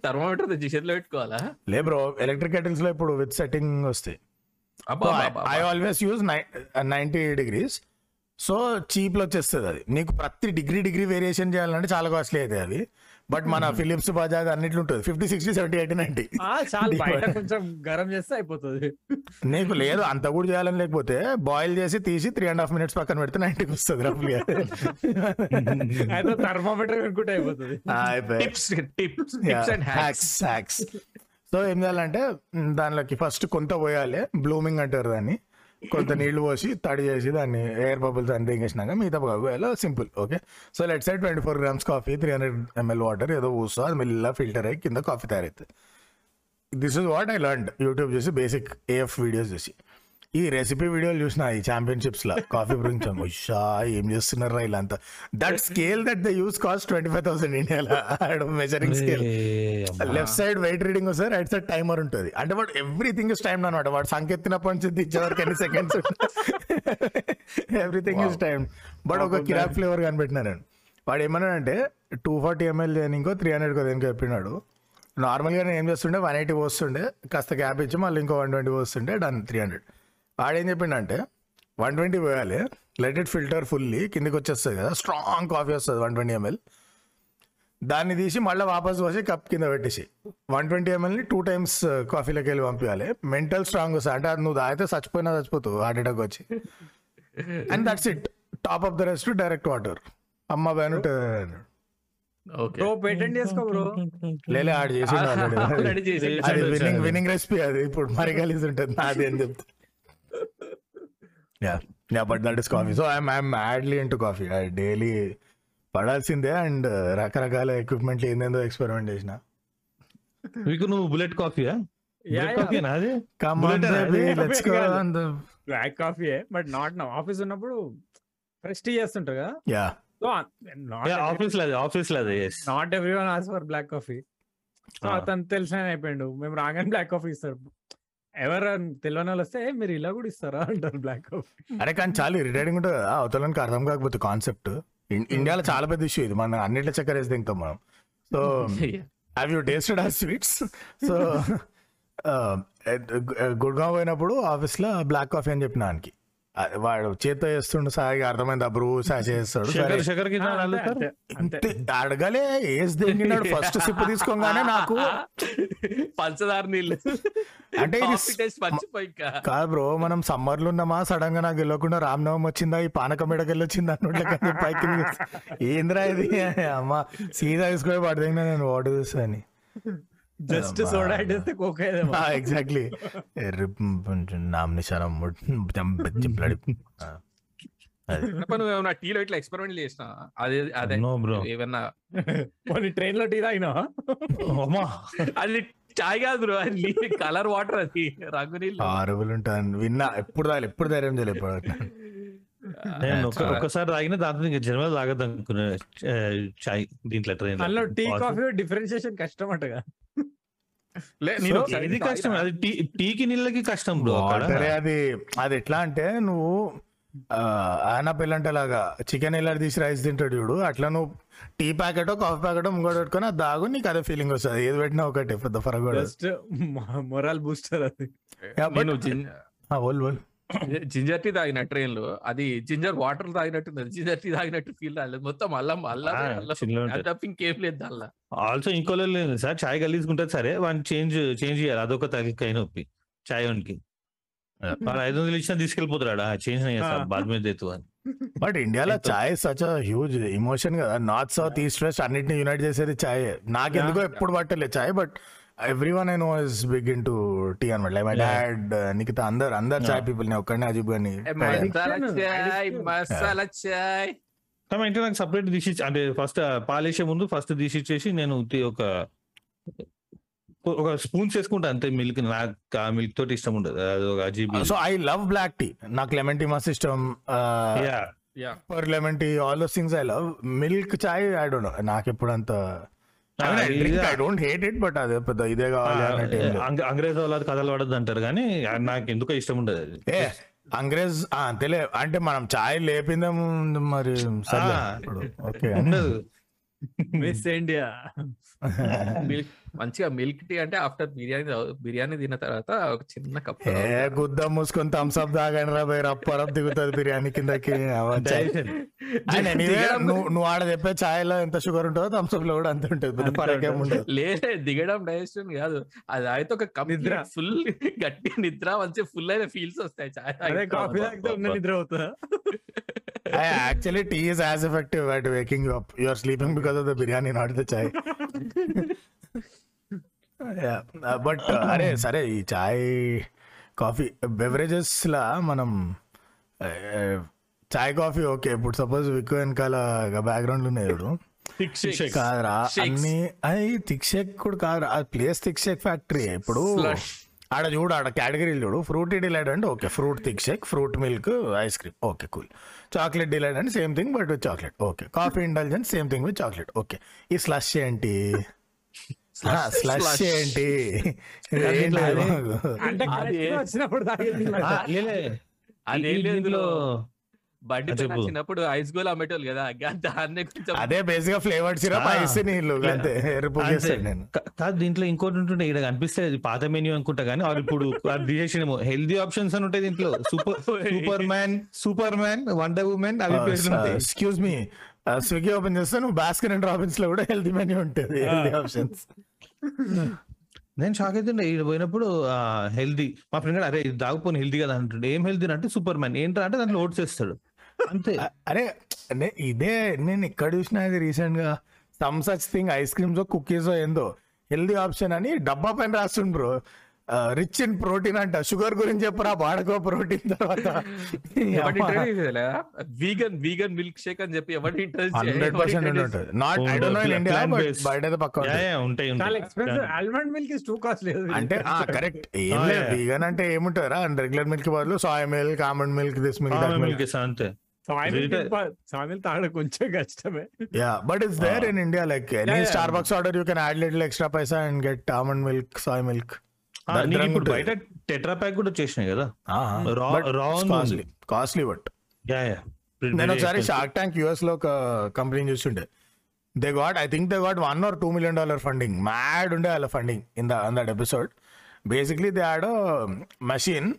థర్మోమీటర్ తెచ్చి చేతిలో పెట్టుకోవాలా? లే బ్రో ఎలక్ట్రిక్ కెటిల్స్లో ఇప్పుడు విత్ సెట్టింగ్ వస్తాయి. I always use ninety degrees so చీప్లో వచ్చేస్తుంది అది నీకు ప్రతి డిగ్రీ డిగ్రీ వేరియేషన్ చేయాలంటే చాలా కాస్ట్లీ అవుతాయి అవి. బట్ మన ఫిలిప్స్ బజాజ్ అన్నిట్లో ఉంటుంది fifty sixty seventy eighty ninety కొంచెం గరం చేస్తే అయిపోతుంది. నీకు లేదు అంత కూడా చేయాలని లేకపోతే బాయిల్ చేసి తీసి త్రీ అండ్ హాఫ్ మినిట్స్ పక్కన పెడితే నైన్టీకి వస్తుంది రఫ్లీ అయితే థర్మోమీటర్ అనుకుంటే అయిపోతుంది. సో ఏం చేయాలంటే దానిలోకి ఫస్ట్ కొంత పోయాలి. బ్లూమింగ్ అంటారు దాన్ని. కొంత నీళ్ళు పోసి తడి చేసి దాన్ని ఎయిర్ బబుల్స్ అని దిగేసినాక మిగతా ఎలా simple okay? So let's say twenty four grams coffee three hundred ML water ఏదో పూస్తో అది మెల్లిలా ఫిల్టర్ అయ్యి కింద కాఫీ తయారవుతుంది this is what I learn YouTube చూసి బేసిక్ ఏఎఫ్ వీడియోస్ చూసి. ఈ రెసిపీ వీడియోలు చూసిన ఈ ఛాంపియన్షిప్స్లో కాఫీ గురించి ఉషా ఏం చేస్తున్నారా ఇలా అంతా that scale that the uses cost twenty five thousand ఇండియాలో measuring scale left side weight reading వస్తుంది రైట్ సైడ్ టైమర్ ఉంటుంది. అంటే వాడు ఎవ్రీథింగ్ ఇస్ టైమ్ అనమాట వాడు సంకెత్తినప్పటి నుంచి దించే వరకు ఎన్ని seconds everything is time but ఒక కిరాక్ ఫ్లేవర్ కనిపెట్టినా నేను. వాడు ఏమన్నాడంటే టూ ఫార్టీ ఎంఎల్ ఇంకో త్రీ హండ్రెడ్ కదా ఇంకో చెప్పినాడు. నార్మల్గా నేను ఏం చేస్తుండే? వన్ ఎయిటీ పోస్తుండే. కాస్త గ్యాప్ ఇచ్చి మళ్ళీ ఇంకో వన్ ట్వంటీ పోస్తుండే. డన్ త్రీ హండ్రెడ్ వాడు చెప్పిండంటే వన్ ట్వంటీ పోయాలి లెట్ ఇట్ ఫిల్టర్ ఫుల్లీ కిందికి వచ్చేస్తుంది కదా స్ట్రాంగ్ కాఫీ వస్తుంది వన్ ట్వంటీ ఎంఎల్ దాన్ని తీసి మళ్ళీ వాపస్ పోసి కప్ కింద పెట్టేసి వన్ ట్వంటీ ఎంఎల్ని టూ టైమ్స్ కాఫీలోకి వెళ్ళి పంపించాలి మెంటల్ స్ట్రాంగ్ వస్తుంది. అంటే అది నువ్వు తాగితే చచ్చిపోయినా చచ్చిపోతావు హార్ట్ అటాక్ వచ్చి. And that's it top of the rest direct water అమ్మ బ్యాన్ ఓకే బ్రో పేటెంట్ చేసుకో బ్రో లేలే ఆడు చేసి అది విన్నింగ్ విన్నింగ్ రెసిపీ అది. ఇప్పుడు మరి కలిసి ఉంటుంది. నాది అని చెప్తా yeah yeah but that is coffee so I'm I'm madly into coffee I daily పడాల్సిందే అండ్ రకరకాల ఎక్విప్మెంట్ ఏందేందో ఎక్స్పెరిమెంట్ చేసిన. మీకు నువ్వు బుల్లెట్ కాఫీయా? బ్లాక్ కాఫీ బట్ నాట్ నా ఆఫీస్ ఉన్నప్పుడు ఫ్రెష్ టీ చేస్తుంటారు కదా. యా ఆఫీస్లో ఆఫీస్లో yes not every one as for black coffee. అతను తెలిసిన అయిపోయాడు. మేము రాగానే బ్లాక్ కాఫీ ఇస్తారు. ఎవరు తెలియని వాళ్ళు వస్తే "ఏ, మీరు ఇలా కూడా ఇస్తారా? అంటారు బ్లాక్ కాఫీ అరే కానీ చాలా ఇరిటేటింగ్ ఉంటుంది కదా అవతలకి అర్థం కాకపోతే కాన్సెప్ట్. ఇండియాలో చాలా పెద్ద ఇష్యూ ఇది. మనం అన్నిట్లో చక్కెర వేసి తింటాం మనం. సో హ్యావ్ యూ టేస్టెడ్ ఆ స్వీట్స్ సో గుడ్గావ్ పోయినప్పుడు ఆఫీస్లో బ్లాక్ కాఫీ అని చెప్పిన ఆయనకి. ఆ, వాడు చేత్తో చేస్తుండు సాయి అర్థమైంది ఆ బ్రూ సాష్ చేస్తాడు అడగలే ఏస్ దిగినాడు ఫస్ట్ సిప్ తీసుకోగానే నాకు పంచదార నీళ్ళు. అంటే కాదు బ్రో మనం సమ్మర్లో ఉన్నామా సడన్గా నాకు వెళ్ళకుండా రామనవం వచ్చిందా ఈ పానకం ఎడకెళ్ళి వచ్చిందా అన్నట్లు పైకి. ఏందిరా ఇది? అమ్మ సీదా తీసుకొని పడదగినా నేను వాటర్ చూస్తాను జస్ట్ సోడా అడ్డేస్తే కోక్ అయ్యేదేమో. ఎగ్జాక్ట్లీ నామ్ నిశానం నువ్వు ఏమన్నా టీలో ఇట్లా ఎక్స్పెరిమెంట్ చేసిన అదే అదే నో బ్రో. ఏమన్నా? పోనీ ట్రైన్లో టీ తాగినా అది చాయ్ కాదు బ్రో అది కలర్ వాటర్ అది రంగు నీళ్ళు ఆరుగులు ఉంటాను విన్నా ఎప్పుడు తాగలే ఎప్పుడు ధైర్యం చేయలేదు. నేను ఒక- ఒక్కసారి తాగిన దాంతో ఇంకా జన్మలో తాగదు అనుకున్నా చాయ్ దీంట్లో ట్రైన్ అందులో టీ కాఫీ డిఫరెన్షియేషన్ కష్టం అంటగా ఇది కష్టం? అది టీ టీకి నీళ్ళకి కష్టం బ్రో అది అది ఎట్లా అంటే నువ్వు ఆయన పిల్లంటే లాగా చికెన్ ఎలా తీసి రైస్ తింటాడు చూడు అట్లా నువ్వు టీ ప్యాకెట్ కాఫీ ప్యాకెట్ ముంగడు పెట్టుకొని అది దాగు నీకు అదే ఫీలింగ్ వస్తుంది. ఏది పెట్టినా ఒకటి పెద్ద ఫరక్ కూడా జస్ట్ మొరల్ బూస్టర్ అది. జింజర్ టీ తాగిన ట్రైన్లో అది జింజర్ వాటర్ తాగినట్టు జింజర్ టీ తాగినట్టు ఫీల్ రాలేదు. మొత్తం అల్లం అల్లం అల్లం. తప్ప ఇంకేం లేదు దానిలో. ఆల్సో ఇంకో లేదు సార్ చాయ్ గలీజ్గుంటది సరే వాడిని చేంజ్ చేంజ్ చేయాలి. అదొక తలకాయ నొప్పి చాయ్ వానికి. వాడు ఐదు వందలు ఇచ్చినా తీసుకెళ్ళిపోతాడు ఆ చేంజ్ సార్ బాద్ మీద ఎత్తు అని బట్ ఇండియాలో చాయ్ సచ్ హ్యూజ్ ఇమోషన్ కదా. నార్త్ సౌత్ ఈస్ట్ వెస్ట్ అన్నిటిని యూనైట్ చేసేది చాయ్. నాకెందుకో ఎప్పుడు పట్టలేదు చాయ్ but every one I know is big into tea అనమాట లైక్ మై. డాడ్ నిఖిత అందరు అందరు చాయ్. పీపుల్ని ఒక్కడనే అజీబ్ కానీ ఇంట్లో నాకు సపరేట్ తీసి ఇచ్చి- అంటే ఫస్ట్ పాలేసే ముందు ఫస్ట్ తీసి ఇచ్చేసి నేను ఒక ఒక స్పూన్స్ వేసుకుంటా అంతే మిల్క్ నాకు ఆ మిల్క్ తోటి ఇష్టం ఉండదు. అది ఒక Ajeeb so I love black tea నాకు లెమన్ టీ మస్త్ ఇష్టం. Yeah yeah for lemon tea all those things I love milk chai I don't know నాకు ఎప్పుడు అంత I don't hate it but అదే పెద్ద ఇదే కావాలి లేదు. అంగ్రేజ్ వాళ్ళ కథలు పడద్దు అంటారు కానీ నాకు ఎందుకో ఇష్టం ఉండదు. అది అంగ్రేజ్ ఆ, అంతేలే. అంటే మనం చాయ్ లేపిందాం మరి ఓకే ఉండదు. మిస్ ఇండియా మిల్క్ మంచిగా మిల్క్ టీ అంటే ఆఫ్టర్ బిర్యానీ బిర్యానీ తిన్న తర్వాత ఒక చిన్న కప్ ఏ గుద్ద మూసుకొని థమ్స్ అప్ తాగండి రా పోయి రప్ప రప్ దిగుతుంది బిర్యానీ కిందకి. నువ్వు ఆడ చెప్పే చాయ్లో ఎంత షుగర్ ఉంటుందో థమ్స్ అప్లో కూడా అంత ఉంటుంది లేదే దిగడం డైజెషన్ కాదు. అది అయితే ఒక నిద్ర. కంప్లీట్ ఫుల్ గట్టి నిద్ర మంచి ఫుల్ అయిన ఫీల్స్ వస్తాయి తాగిన కాఫీ నిద్ర అవుతుందా actually tea is as effective at waking up you are sleeping because of the biryani not the chai but అరే సరే ఈ చాయ్ కాఫీ బెవరేజెస్ లా మనం చాయ్ కాఫీ ఓకే. ఇప్పుడు సపోజ్ విక్కు వెనకాల బ్యాక్గ్రౌండ్ ఉన్నాయి చూడు Shakes. కాదురా. అన్ని అది థిక్ షేక్ కూడా కాదురా. అది ప్లేస్ థిక్ షేక్ ఫ్యాక్టరీ ఇప్పుడు. ఆడ చూడు ఆడ కేటగిరీలు చూడు. ఫ్రూట్ డిలైట్ అంటే okay. Fruit thick shake fruit milk ice cream okay cool chocolate delight అంటే same thing but with chocolate okay coffee intelligence same thing with chocolate okay ఈ స్లష్ ఏంటి. స్లష్. ఏంటి? బండి. చిన్నప్పుడు ఐస్ గోల్ అమ్మేటోళ్ళు కదా? దాన్నే కొంచెం అదే బేసిక్గా ఫ్లేవర్డ్ సిరప్. ఐస్ నీళ్ళు అంతే. ఎరుపు నేను. కాదు దీంట్లో ఇంకోటి ఉంటుండే ఇక్కడ కనిపిస్తే అది పాత మెన్యూ అనుకుంటా కానీ వాళ్ళు ఇప్పుడు అది తీసేసినేమో హెల్దీ ఆప్షన్స్ అని ఉంటాయి దీంట్లో. Super Superman Superman Wonder Woman అవి ఉంటాయి. ఎక్స్క్యూజ్ మీ స్విగ్గీ ఓపెన్ చేస్తే నువ్వు బాస్కెట్ అండ్ రాబిన్స్లో కూడా హెల్తీ మెన్యూ ఉంటుంది. హెల్తీ ఆప్షన్స్ నేను షాక్ అవుతుండే పోయినప్పుడు హెల్దీ మా ఫ్రెండ్ అరే ఇది దాగుపోని హెల్దీ కదా అంటుండే. ఏం హెల్దీ అంటే సూపర్ మ్యాన్ ఏంటంటే అంటే దాంట్లో ఓట్స్ వేస్తాడు. అంతే. అరే అంటే ఇదే నేను ఇక్కడ చూసిన ఇది రీసెంట్గా. Some such thing ice creams cookies ఏందో. హెల్దీ ఆప్షన్ అని డబ్బా పైన రాస్తుండు బ్రో రిచ్ ఇన్ ప్రోటీన్ అంట. షుగర్ గురించి చెప్పరా? వాడుకో ప్రోటీన్ తర్వాత. వీగన్ వీగన్ మిల్క్ షేక్ అని చెప్పి ఎవరి హండ్రెడ్ పర్సెంట్ ఉంటుంది not I don't know in India but. బయట అయితే పక్క యా, యా, ఉంటాయి చాలా ఉంటాయి expensive almond milk is too costly అంటే కరెక్ట్ ఏం Ah, లేదు. వీగన్ అంటే ఏముంటారా రెగ్యులర్ మిల్క్ బదులు soya milk almond milk this milk that milk milk అంతే. తాగడం కొంచెం కష్టమే. But it's there in India. Like any Yeah, yeah. Starbucks order, you can add little extra paisa and get almond milk, soy ఇప్పుడు. బయట టెట్రా ప్యాక్ కూడా వచ్చేసినాయి కదా. యా యా నేను ఒకసారి షార్క్ ట్యాంక్ యుఎస్లో ఒక కంపెనీ చూస్తుండే. They got I think they got one or two million dollar funding mad ఉండే వాళ్ళ funding in the an that episode basically they machine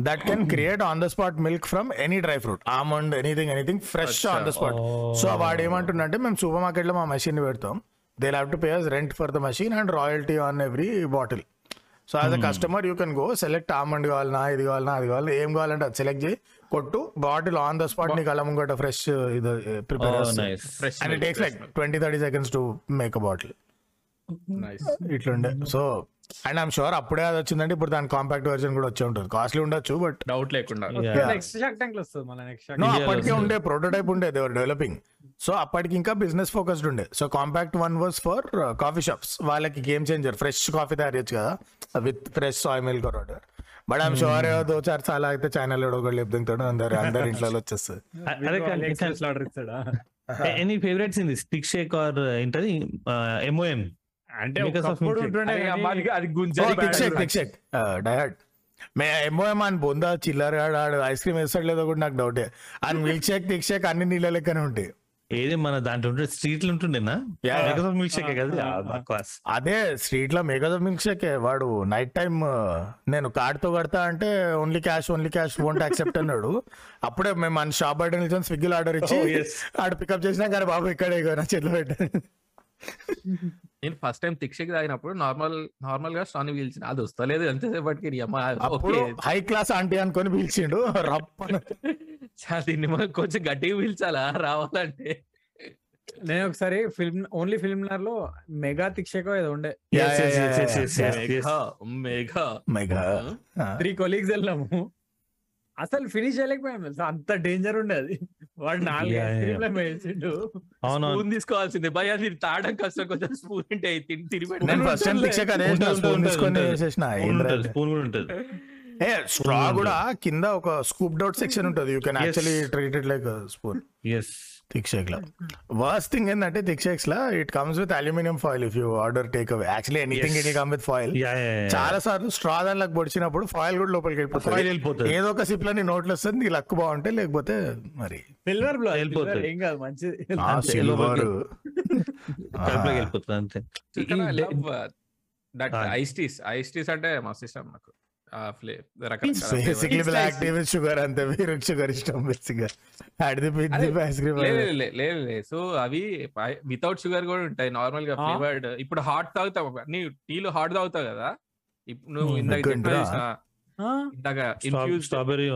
that can create on the spot milk from any dry fruit almond anything anything fresh on the spot so వాడు ఏమంటుండంటే మేము సూపర్ మార్కెట్లో మా మషిన్ పెడతాం. They have to pay us rent for the machine and royalty on every bottle so as a customer you can go select almond కావాలన్నా ఇది కావాలన్నా అది కావాలన్నా ఏం కావాలంటే అది సెలెక్ట్ చేయి కొట్టు బాటిల్ ఆన్ ద స్పాట్ నీకు అలా ముంగట ఫ్రెష్ ఇది prepare and it takes like twenty thirty seconds to make a bottle ఇట్లుండే. So and I'm sure అప్పుడే అది వచ్చిందంటే ఇప్పుడు దాని కాంపాక్ట్ వర్షన్ కూడా వచ్చి ఉంటుంది. కాస్ట్లీ ఉండొచ్చు బట్ డౌట్ లేకుండా. అప్పటికే. ఉండే ప్రోటోటైప్ ఉండే దేవర్ డెవలపింగ్ సో అప్పటికి ఇంకా బిజినెస్ ఫోకస్డ్ ఉండే. So compact one was for coffee shops వాళ్ళకి గేమ్ చేంజర్ ఫ్రెష్ కాఫీ తయారు చేయొచ్చు కదా. With fresh soy milk order but I'm sure ఏదో చార్ చాలా అయితే చైనాలో ఒకటి లేపుతుంటాడు అందరు అందరు ఇంట్లో వచ్చేస్తుంది any favourites in this shake or ఏంటది? ఎంఓఎం అంటే Oh, డయట్ మే ఏమో అని బొందా చిల్లర ఆడు ఐస్ క్రీమ్ వేస్తాడు లేదో కూడా నాకు డౌటే and milkshake thick shake అన్ని నీళ్ళ లెక్కనే ఉంటాయి. ఏది మన దాంట్లో ఉంటే స్ట్రీట్లు ఉంటుండేనా? Yeah, yeah. మిల్క్ షేక్ కదా? Ah, ah, అదే స్ట్రీట్లో మేఘద మిల్క్ షేకే వాడు నైట్ టైం నేను కార్డ్తో కడతా అంటే only cash only cash won't accept అన్నాడు. అప్పుడే మేము మన షాప్ బయట నిల్చొని స్విగ్గీలో ఆర్డర్ ఇచ్చి Oh, yes. ఆడ పికప్ చేసినా కానీ బాబు ఇక్కడే నా చేతిలో పెట్టాను. నేను ఫస్ట్ టైం తిక్షకి తాగినప్పుడు నార్మల్ నార్మల్గా స్టాన్ పీల్చిన అది వస్తలేదు ఎంతసేపటికి అప్పుడు హై క్లాస్ ఆంటీ అనుకొని పిలిచిండు. రప్పన. చాలా దీన్ని మనం కొంచెం గట్టిగా పీల్చాలా? రావాలంటే. నేను ఒకసారి ఫిల్మ్ ఓన్లీ ఫిల్మ్లో మెగా తిక్షకో ఏదో ఉండే. మేఘా మెగా త్రీ కొలీగ్స్ వెళ్ళాము అసలు ఫినిష్ చేయలేకపోయాం తెలుసా? అంత డేంజర్ ఉండేది వాడు నాలుగు ఐస్ అవును స్పూన్ తీసుకోవాల్సిందే. భయ మీరు తాడడం కష్టం. కొంచెం స్పూన్ ఉంటే నేను. ఫస్ట్ టైం అదే స్పూన్ ఉంటుంది, తీసుకొని. చేసిన స్పూన్ కూడా ఉంటుంది. A straw. కూడా కింద ఒక స్కూప్ డౌట్ సెక్షన్ ఉంటుంది. You can Yes. Actually treat it like spoon yes thick షేక్లో వర్స్ట్ థింగ్ ఏంటంటే thick షేక్స్లో it comes with aluminium foil if you order take away actually anything. It come with foil yeah చాలా సార్లు స్ట్రా దానిలోకి పొడిచినప్పుడు ఫాయిల్ కూడా లోపలికి Foil వెళ్ళిపోతుంది. వెళ్ళిపోతుంది. ఏదో ఒక సిప్లో నీ నోట్లో వస్తుంది నీ లక్ బాగుంటే లేకపోతే మరి. సిల్వర్ బ్లో వెళ్ళిపోతుంది. ఏం కాదు మంచిది. ఆ అంతే, సిల్వర్ వెళ్ళిపోతుంది ఈ- love, uh, అంటే మస్తు ఇష్టం నాకు బేసిక్లీ రకరకాల బ్లాక్ టీ విత్ షుగర్ అంతే. మీరు షుగర్ ఇష్టం ఐస్ క్రీమ్ లేదు సో అవి వితౌట్ షుగర్ కూడా ఉంటాయి. నార్మల్గా. ఫ్లేవర్డ్ ఇప్పుడు హాట్ తాగుతావు. నీ టీలు హాట్ తాగుతావు కదా? ఇప్పుడు నువ్వు Hmm, ఇందాక? ఇందాక infuse strawberry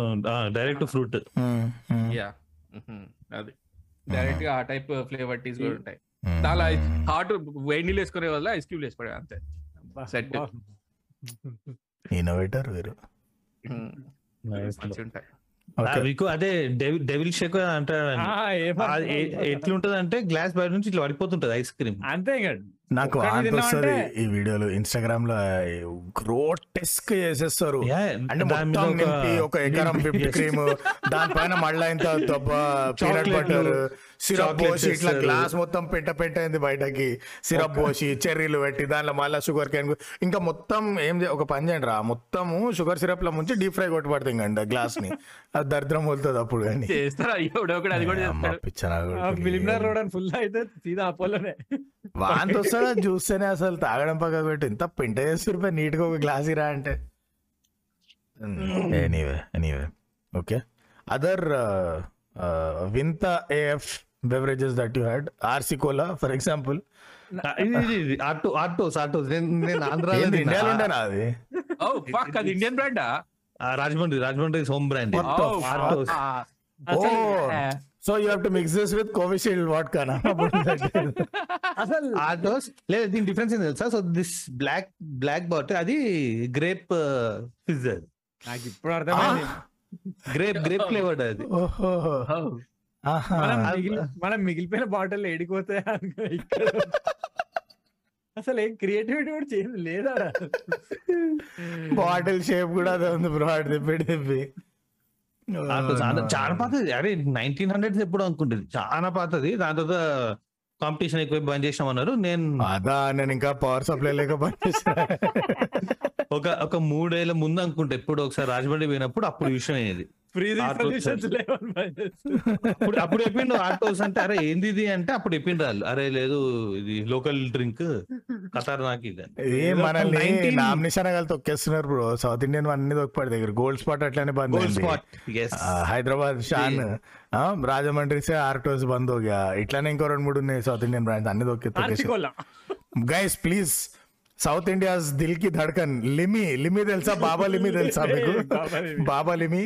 direct fruit yeah అది. డైరెక్ట్గా ఆ టైప్ ఫ్లేవర్ టీస్ కూడా ఉంటాయి. చాలా హాట్ వేడి నీళ్ళు వేసుకునే వల్ల ఐస్ క్యూబ్ వేసుకోవడం అంతే. Set. ఇన్నోవేటర్ వీరు. మీకు అదే డెవిల్ షేక్ అంటారు ఎట్లుంటది అంటే గ్లాస్ బయట నుంచి ఇట్లా పడిపోతుంటది ఐస్ క్రీమ్. అంతే నాకు తిన్నామంటే- ఈ వీడియోలో ఇన్స్టాగ్రామ్లో గ్రోటెస్క్ చేసేస్తారు. అంటే మొత్తం ఒక- నింపి ఒక ఎకరం విప్. క్రీమ్ దానిపైన మళ్ళా ఇంత దొబ్బ పీనట్ బటర్ సిరప్ పోసి ఇట్లా. గ్లాస్ మొత్తం పెంట పెంట అయింది బయటకి. సిరప్ పోసి చెర్రీలు పెట్టి దాంట్లో మళ్ళీ షుగర్ క్యాన్ ఇంకా మొత్తం ఏం ఒక పని చేయండి రా. మొత్తము షుగర్ సిరప్లో ముంచి డీప్ ఫ్రై కొట్టుబడుతుంది అండి గ్లాస్ని అది దరిద్రం వదులుతుంది అప్పుడు కానీ. చేస్తారా? ఫుల్ అయితే సీదా అపోలోనే. వాంతి వస్తుందా? చూస్తేనే అసలు తాగడం పక్క పెట్టి. ఇంత పెంట చేసి రూపాయి నీట్గా ఒక గ్లాస్ ఇరా అంటే. ఎనీవే ఎనీవే ఓకే అదర్ వింత AF beverages that you had RC cola for example auto autos autos నేను తిన్నా. ఇండియాలో ఉండేనా అది? ఓ ఫక్ అది Indian బ్రాండా Rajahmundry Rajahmundry home brand Oh, Artos oh so you have to mix this with Covishield what కానా అసలు ఆటోస్ లేదు దీని డిఫరెన్స్ ఏంటి తెలుసా? So this black black bottle అది గ్రేప్ ఫిజ్ నాకు ఇప్పుడు అర్థమైంది. గ్రేప్ గ్రేప్ ఫ్లేవర్డ్ అది. ఓహో ఆహా. మనం మిగిలి మనం మిగిలిపోయిన బాటిల్ ఏడిపోతే ఇక్కడ. అసలు ఏం క్రియేటివిటీ కూడా చేయండి లేదా బాటిల్ షేప్ కూడా అదే ఉంది బ్రో అటు తిప్పి తిప్పి. చాలా పాతది. అరే నైన్టీన్ హండ్రెడ్స్ ఎప్పుడు అనుకుంటుంది. చాలా పాతది. దాని తర్వాత కాంపిటీషన్ ఎక్కువ బంద్ చేసినాం అన్నారు నేను అదా నేను ఇంకా పవర్ సప్లై లేక పనిచేసా ఒక ఒక మూడేళ్ళ ముందు అనుకుంటా. ఎప్పుడు ఒకసారి రాజమండ్రి పోయినప్పుడు అప్పుడు విషయం అయ్యేది. అప్పుడు అప్పుడు చెప్పిండు ఆటోస్ అంటే అరే ఏంది ఇది? అంటే అప్పుడు చెప్పిండు వాళ్ళు అరే లేదు ఇది లోకల్ డ్రింక్ ఖతర్ నాకు ఇది. ఏదో మనల్ని 19 నామినేషన్ కలిసి తొక్కేస్తున్నారు బ్రో. సౌత్ ఇండియన్ అన్ని దొక్కుపడి దగ్గర. గోల్డ్ స్పాట్ అట్లానే బంద్ హైదరాబాద్ షాన్ ఆ, రాజమండ్రి సే ఆర్టోస్ బంద్ ఇట్లానే ఇంకో రెండు మూడు ఉన్నాయి సౌత్ ఇండియన్ బ్రాండ్స్ అన్ని RC cola. Guys please south India's దిల్కి ధడ్కన్. లిమి లిమి తెలుసా? బాబా లిమి తెలుసా మీకు? బాబా లిమి.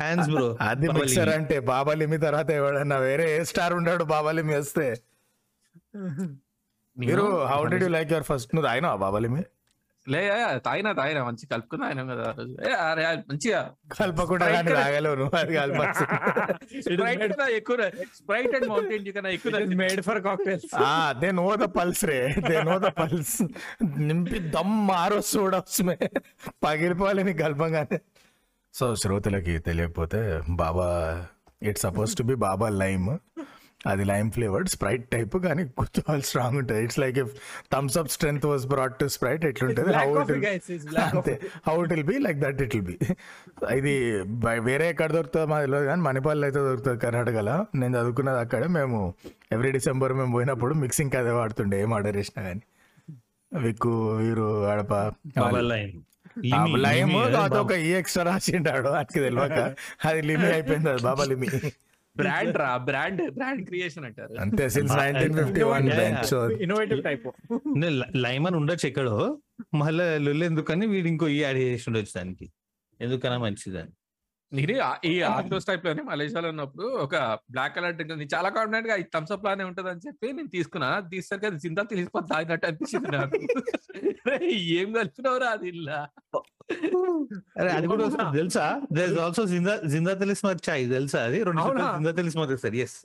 హ్యాండ్స్ బ్రో అది మిక్సర్ అంటే బాబా లిమి తర్వాత ఎవడన్నా వేరే ఏ స్టార్ ఉన్నాడు బాబా లిమి వస్తే. మీరు how did you like your first నువ్వు తాగినా బాబా లిమి? లే తాగినా తాగినా మంచి కలుపుకున్నా ఆయన కదా ఆ అరే, మంచిగా కలపకుండా ఎక్కువ స్ప్రైట్ అండ్ మౌంటైన్ డ్యూ కన్నా ఎక్కువ is made for cocktails. They know the pulse ray they know the pulse. నింపి దమ్ మారో చూడవచ్చుమే పగిలిపోవాలి నీకు కలపంగానే. సో శ్రోతలకి తెలియకపోతే Baba it's supposed to be Baba lime అది లైమ్ ఫ్లేవర్డ్ స్ప్రైట్ టైప్ కానీ కొంచెం స్ట్రాంగ్ ఉంటుంది it's like if Thums Up strength was brought to Sprite ఎట్లుంటుంది? హౌ ఇట్ అంతే. How it will be like that it will be ఇది వేరే ఎక్కడ దొరుకుతుందో మా తెలియదు కానీ మణిపాల్లో అయితే దొరుకుతుంది కర్ణాటకలో. నేను చదువుకున్నది అక్కడే. మేము ఎవ్రీ డిసెంబర్ మేము పోయినప్పుడు మిక్సింగ్ అదే వాడుతుండే ఏం ఆర్డర్ చేసినా కానీ. విక్కు వీరు అడప లైమ్ లైమ్ ఒక ఈ ఎక్స్ట్రా రాసిండాడు అది తెలియక అది లిమి అయిపోయింది అది బాబా లిమి. బ్రాండ్ రా బ్రాండ్ బ్రాండ్ క్రియేషన్ అంటారు. అంతే since nineteen fifty one innovative type lime అని ఉండొచ్చు ఎక్కడో మళ్ళీ లొల్లు ఎందుకని వీడు ఇంకో ఈ యాడ్ చేసి ఉండొచ్చు దానికి. ఎందుకన్నా మంచిదని. నేను ఈ ఆక్టోస్ టైప్లోనే మలేషియాలో ఉన్నప్పుడు ఒక బ్లాక్ కలర్ డ్రింక్ ఉంది. చాలా కాన్ఫిడెంట్గా థమ్స్ అప్ లానే ఉంటది అని చెప్పి నేను తీసుకున్నా. తీసరికి అది జిందా తెలిసిపోతే తాగినట్టు అనిపించింది నాకు. ఏం కలిపినవరా అది ఇలా? అరే అది కూడా తెలుసా? దర్ ఆల్సో జిందా జిందా తెలిస్మత్ చాయ్ తెలుసా అది? రెండు జిందా తెలిస్మత్ ఇస్తాడు ఎస్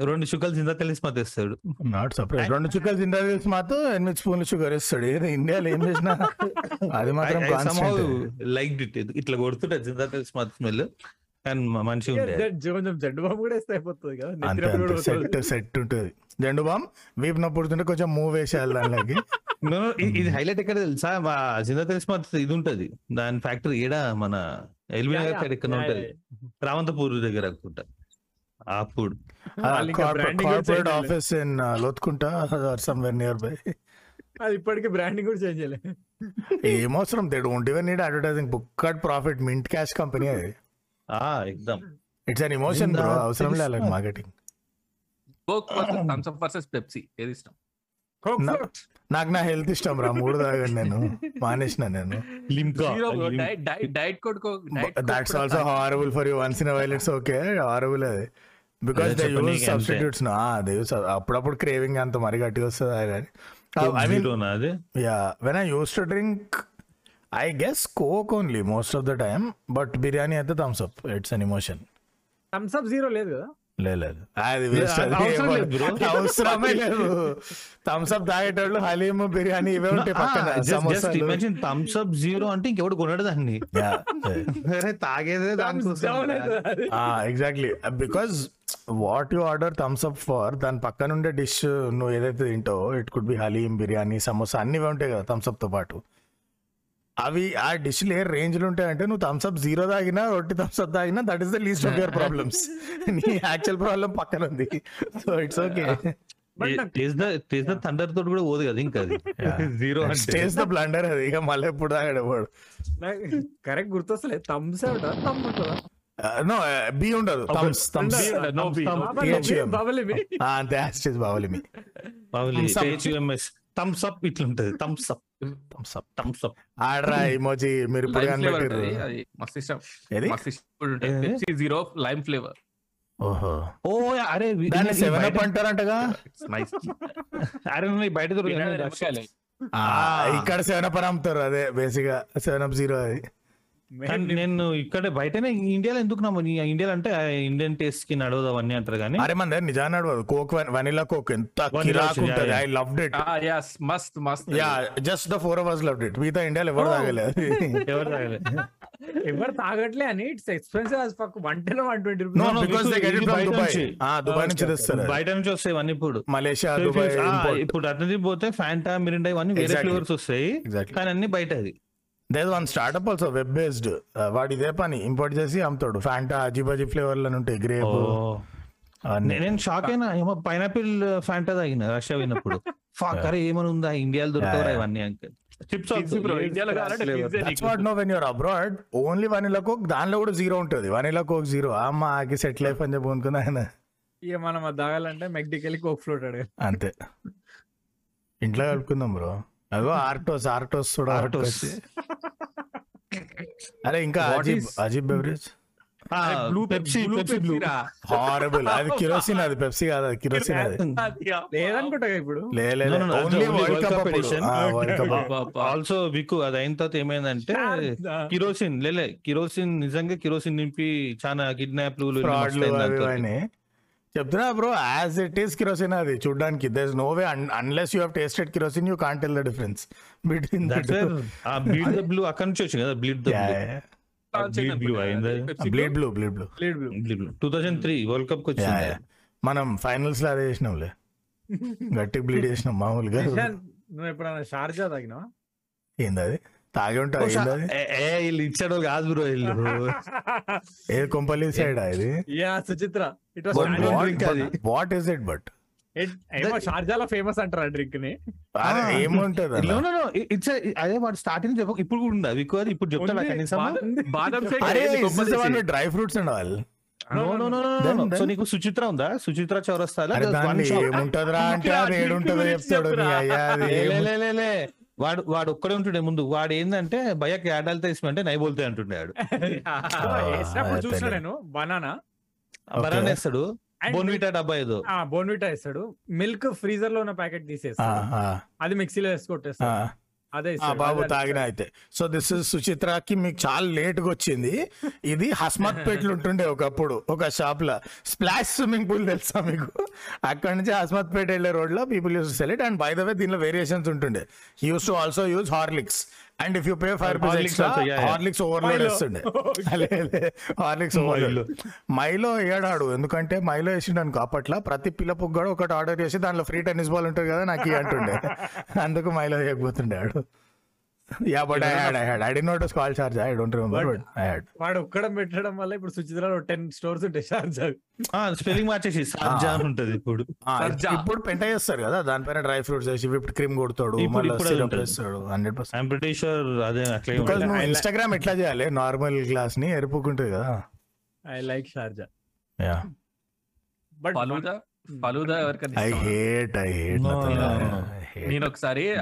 రెండు చుక్కలు జిందా తెలిస్మత్ ఇస్తాడు నాట్ సర్ప్రైజ్. రెండు చుక్కలు తింటా తెలిసి మాత్రం ఎనిమిది స్పూన్లు షుగర్ ఇస్తాడు ఏదో ఇండియాలో ఏం చేసినా అది మాత్రం లైక్ ఇట్ ఇట్లా కొడుతుంటది జిందా తెలిస్మత్ స్మెల్. కానీ మ- మంచిగా ఉండే. కొంచెం జడ్డు బాంబు కూడా వేస్తే అయిపోతుంది కదా? సెట్. సెట్ ఉంటుంది. జెండు బామ్ వీపు నొప్పుడుతుంటే కొంచెం మూవ్ వేసేయాలి ఇ- ఇది హైలైట్ ఎక్కడ తెలుసా? మా జిందా తెలిస్మత్ ఇది ఉంటది. దాని ఫ్యాక్టరీ ఏడా మన ఎల్బీ నగర్ ఎక్కడ ఉంటది. యా. రామంతపూర్ దగ్గర అనుకుంటా. అప్పుడు. కార్పొరేట్. ఆఫీస్ ఇన్ లోతుకుంటా సమ్వేర్ నియర్ బై అది ఇప్పటికీ బ్రాండింగ్ కూడా చేంజ్ చేయలేదు ఏం అవసరం? They don't even need advertising book card profit mint cash company అది. ఆ exam it's an Zinda bro అవసరం లేదు. Marketing Coke versus Thums Up versus Pepsi ఏది ఇష్టం? నాకు నా హెల్త్ ఇష్టం రా మూడు తాగాను నేను. మానేసిన నేను. That's also horrible for you once in while it's okay horrible అది. బికాస్ దే అంతే. సబ్స్టిట్యూట్స్ దే యూస్ అప్పుడప్పుడు క్రేవింగ్ అంత మరి గట్టిగా వస్తుంది I mean yeah when I use to drink I guess Coke only most of the time but biryani అయితే Thums Up it's an emotion Thums Up zero లేదు కదా? లేదు అది. అవసరమే లేదు. థమ్స్ అప్ తాగేటోళ్ళు హలీమ్ బిర్యానీ ఇవే ఉంటాయి పక్కన జస్ట్ సమోసాలు. ఇమాజిన్ థమ్స్ అప్ జీరో అంటే ఇంకెవడు కొనడు దాన్ని. తాగేదే దానికోసం. అది. Exactly because what you order Thums Up for దాని పక్కన ఉండే డిష్ నువ్వు ఏదైతే తింటావో it could be haleem biryani samosa అన్ని ఇవే ఉంటాయి కదా థమ్స్ అప్తో పాటు. అవి ఆ డిష్లు ఏ రేంజ్లో ఉంటాయంటే నువ్వు థమ్స్ అప్ జీరో తాగినా రొట్టి థమ్స్ అప్ తాగినా that is the least of your problems నీ యాక్చువల్ ప్రాబ్లం పక్కన ఉంది. సో ఇట్స్ ఓకే థండర్ తోటి కూడా పోదు కదా ఇంకా అది. జీరో స్టేజ్ ద బ్లండర్ అది. ఇక మళ్ళీ ఎప్పుడు తాగాడు వాడు. నాకు కరెక్ట్ గుర్తొస్తలేదు. థమ్స్ ఉంటుందా? తమ్ ఉంటుందా? నో బి ఉండదు. No B. THM. బాబలిమి అంతే. యాస్టేజ్ బావాలి మీ Thumbs up. HUMS Thums Up ఇట్లా ఉంటది Thums Up Thums Up Thums Up ఆడరా ఇమోజీ మీరు ఇప్పుడు కనిపెట్టారు జీరో లైమ్ ఫ్లేవర్ ఓహో. ఓ అరే దాన్ని సెవెన్ అప్ అంటారంటగా? అరే బయట దొరుకుతుంది ఆ, ఇక్కడ సెవెన్ అప్ అని అమ్ముతారు. అదే బేసిక్గా సెవెన్ అప్ జీరో అది. నేను ఇక్కడ బయటనే ఇండియాలో ఎందుకు నమ్మ? ఇండియాలో అంటే ఇండియన్ టేస్ట్కి నడవదు అవన్నీ అంటారు కానీ. అరే మన దగ్గర నిజాన్ని నడవదు. కోక్ వనిలా కోక్ ఎంత కిరాక్ ఉంటది. yeah, I loved it yes మస్త్ మస్త్. Yeah just the four hours loved it మిగతా ఇండియాలో ఎవరు తాగలేదు. ఎవరు తాగలే? ఎవరు తాగట్లే అని it's expensive as fuck. One ten one twenty no No, no, because they get it from బయట దుబాయ్ నుంచి. ఆ దుబాయ్ నుంచి Okay, తెస్తారు. బయట నుంచి వస్తాయి ఇవన్నీ ఇప్పుడు. మలేషియా దుబాయ్ ఇంపోర్ట్ ఇప్పుడు అట్లనే పోతే ఫ్యాంటా మిరిండా ఇవన్నీ వేరే. ఫ్లేవర్స్ వస్తాయి. కానీ అన్ని బయట అది there one startup also web based వాడు ఇదే పని ఇంపోర్ట్ చేసి అమ్ముతాడు. ఫ్యాంటా అజీబజీ ఫ్లేవర్లను ఉంటాయి గ్రేప్ నేను షాక్ అయినా ఏమో పైనాపిల్ ఫ్యాంటా తాగిన రష్యా పోయినప్పుడు అరే ఏమని ఉందా ఇండియాలో Yeah. ఇవన్నీ uncle? Abroad only vanilla coke దానిలో కూడా జీరో ఉంటుంది. వనిలా కోక్ జీరో అమ్మ ఆకి సెట్ లైఫ్ అని చెప్పి అనుకున్నా ఆయన. ఇక మనం తాగాలంటే మెక్డికి వెళ్ళి కోక్ ఫ్లోట్ అంతే. ఇంట్లో కలుపుకుందాం బ్రో అగో ఆర్టోస్ ఆర్టోస్ కూడా Artos. అరే ఇంకా అజీబ్ Ajeeb beverage blue Pepsi blue Pepsi blue. Horrible అది కిరోసిన్ అది పెప్సీ కాదు అది కిరోసిన్ అది. లేదనుకుంటా ఇప్పుడు. ఆల్సో బికు అది అయిన తర్వాత ఏమైందంటే కిరోసిన్ లేలే కిరోసిన్ నిజంగా కిరోసిన్ నింపి చాలా కిడ్నాప్లు చెప్తున్నా bro as it is kerosene అది చూడడానికి. There no way unless you have tasted kerosene you can't tell the difference between ఆ బ్లీడ్ ద బ్లూ అక్కడ నుంచి వచ్చింది కదా బ్లీడ్ ద బ్లూ బ్లూ అయింది? బ్లీడ్ బ్లూ బ్లీడ్ బ్లూ లేడు blue. Blue two thousand three world కప్కి వచ్చింది. మనం ఫైనల్స్లో అదే చేసినాంలే. గట్టి బ్లీడ్ చేసినాం మామూలుగా. నువ్వు ఎప్పుడైనా షార్జా తాగినావా? ఏంది అది? తాగి ఉంటా ఏంది అది ఏ, వీళ్ళు ఇచ్చాడు కాదు బ్రో వీళ్ళు. ఏ కొంపల్లి సైడ్ ఇది? యా సుచిత్ర. ఇట్ వాస్ అది. వాట్ ఈస్ ఇట్ బట్ షార్జాలో ఫేమస్ అంటారు ఆ డ్రింక్ని. ఏముంటది No, అలా? no, no, it- it's a- అదే వాడు స్టార్టింగ్ చెప్పక ఇప్పుడు కూడా ఉంది? అవి ఇప్పుడు చెప్తాడా. కనీసం. డ్రై ఫ్రూట్స్ అండ్ వాళ్ళు No, no, no, no, no, Then- no. then- so నీకు సుచిత్ర ఉందా? సుచిత్ర చౌరస్తాలో ఏముంటదిరా అంటే ఏడుంటుందో చెప్తాడు వాడు వాడు ఒక్కడే ఉంటుండే ముందు. వాడు ఏంటంటే భయకి ఆడాలితే ఇష్టం నై బోల్తే అంటుండే వాడు వేసినప్పుడు చూసిన. నేను బనానా. బనానా వేస్తాడు. బోన్విటా డబ్బా ఏదో. బోన్విటా వేస్తాడు. మిల్క్ ఫ్రీజర్లో ఉన్న ప్యాకెట్ తీసేస్తాడు. అది మిక్సీలో వేసి ఆ. కొట్టేస్తాడు అదే. బాబు తాగిన అయితే. సో దిస్ ఇస్ సుచిత్రకి మీకు చాలా లేట్గా వచ్చింది. ఇది హస్మత్ పేట్లు ఉంటుండే ఒకప్పుడు ఒక షాప్లో స్ప్లాష్ స్విమ్మింగ్ పూల్ తెలుసా మీకు? అక్కడ నుంచి హస్మత్ పేట వెళ్ళే రోడ్లో people use sell it and by the way దీనిలో వేరియేషన్స్ ఉంటుండే. Used to also use Horlicks and if you pay five rupees Horlicks extra. Horlicks overload Milo. వేస్తుండే. హార్లిక్స్ ఓవర్లోడ్ మైలో వేయడాడు ఎందుకంటే మైలో వేసిండు అనుకో అప్పట్లో ప్రతి పిల్ల పుగ్గాడు ఒకటి ఆర్డర్ చేసి దాంట్లో ఫ్రీ టెన్నిస్ బాల్ ఉంటుంది కదా నాకు అంటుండే. అందుకు మైలో వేయకపోతుండే ఆడు. Yeah but I had I had I did not call charge I don't remember but I had వాడు ఒక్కడం పెట్టడం వల్ల ఇప్పుడు సుచిత్రలో టెన్ స్టోర్స్ ఉంటాయి షార్జా స్పెల్లింగ్ మార్చేసి సార్జా అని ఉంటది ఇప్పుడు. సర్జా. ఇప్పుడు పెంట చేస్తారు కదా దానిపైన డ్రై ఫ్రూట్స్ వేసి విప్డ్ క్రీమ్ కొడతాడు మళ్ళీ సిరప్. వేస్తాడు hundred percent I'm pretty sure అదే అట్లే. నువ్వు ఇన్స్టాగ్రామ్ ఎట్లా చేయాలి? నార్మల్ గ్లాస్ని ఎరుపుకుంటుంది కదా. I like Sharjah yeah but falooda falooda ఎవరికైనా ఐ? Hate I hate. నేను ఒకసారి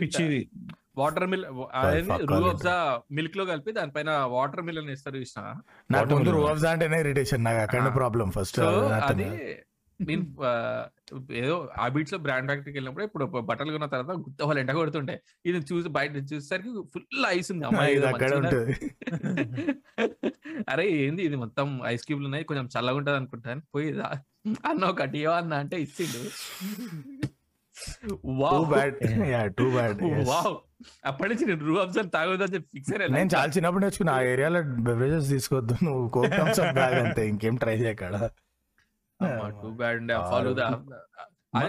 పిచ్చిది. వాటర్ మిల్ రూ ఆఫ్ ద మిల్క్లో కలిపి దానిపైన వాటర్ మిల్ ఇస్తారు చూసిన? నాకు ముందు అంటేనే ఇరిటేషన్ నాకు అక్కడ. ప్రాబ్లం ఫస్ట్ అది నేను ఏదో ఆ బీట్స్లో బ్రాండ్ ఫ్యాక్టరీకి వెళ్ళినప్పుడు ఇప్పుడు బట్టలు కొన్న తర్వాత గుత్త వాళ్ళు ఎండ కొడుతుంటే ఇది చూసి బయట చూసేసరికి ఫుల్ ఐస్ ఉంది. అరే ఏంది ఇది? మొత్తం ఐస్ క్యూబ్లు ఉన్నాయి. కొంచెం చల్లగా ఉంటది అనుకుంటాను. పోయి. అన్న ఒకటి ఇవ్వ అన్న అంటే ఇచ్చిండు. అప్పటి నుంచి నేను రూ అబ్జర్వ్ తాగొద్దని చెప్పి ఫిక్స్ నేను చాలా చిన్నప్పుడు నేర్చుకున్నా ఆ ఏరియాలో బెవరేజెస్ తీసుకోవద్దు నువ్వు కోక్ థమ్స్ అప్ బ్యాగ్ అంతే ఇంకేం try చేయక్కడ too bad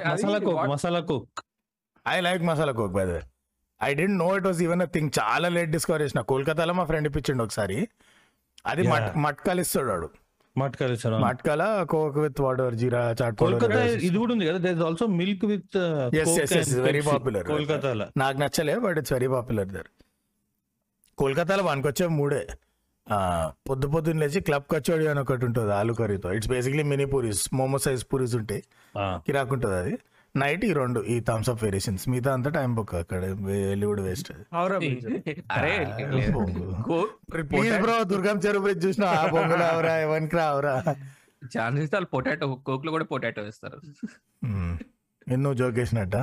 masala coke masala coke I like masala coke by the I didn't know it was even a thing చాలా లేట్ డిస్కవర్ చేసిన. కోల్కతాలో మా ఫ్రెండ్ ఇప్పించిండు ఒకసారి. అది మట్. మట్కాలు ఇస్తాడు వాడు. మట్కాలు ఇచ్చాను మట్కాల coke with water jeera chaat Kolkata ఇది కూడా ఉంది కదా there also milk with Yes, yes, yes, very popular. కోల్కతాలో నాకు నచ్చలే but it's very popular there కోల్కతాలో వానికి మూడే ఆ, పొద్దు పొద్దున్న లేచి క్లబ్ కచోడి అని ఒకటి ఉంటుంది ఆలు కర్రీతో it's basically mini puris momo size puris ఉంటాయి కిరాక్ ఉంటుంది అది నైట్ ఈ రెండు ఈ థమ్స్ అప్ వేరియేషన్స్ మిగతా అంతా టైం బుక్ అక్కడ వెళ్ళి కూడా waste please bro Durgam Cheruvu bridge చూసిన ఆ బొంగులు అవరా ఎవరికి రావరా ఛాన్సెస్ వాళ్ళు పొటాటో కోక్లో కూడా పొటాటో వేస్తారు. ఎన్నో జోకేసినట్ట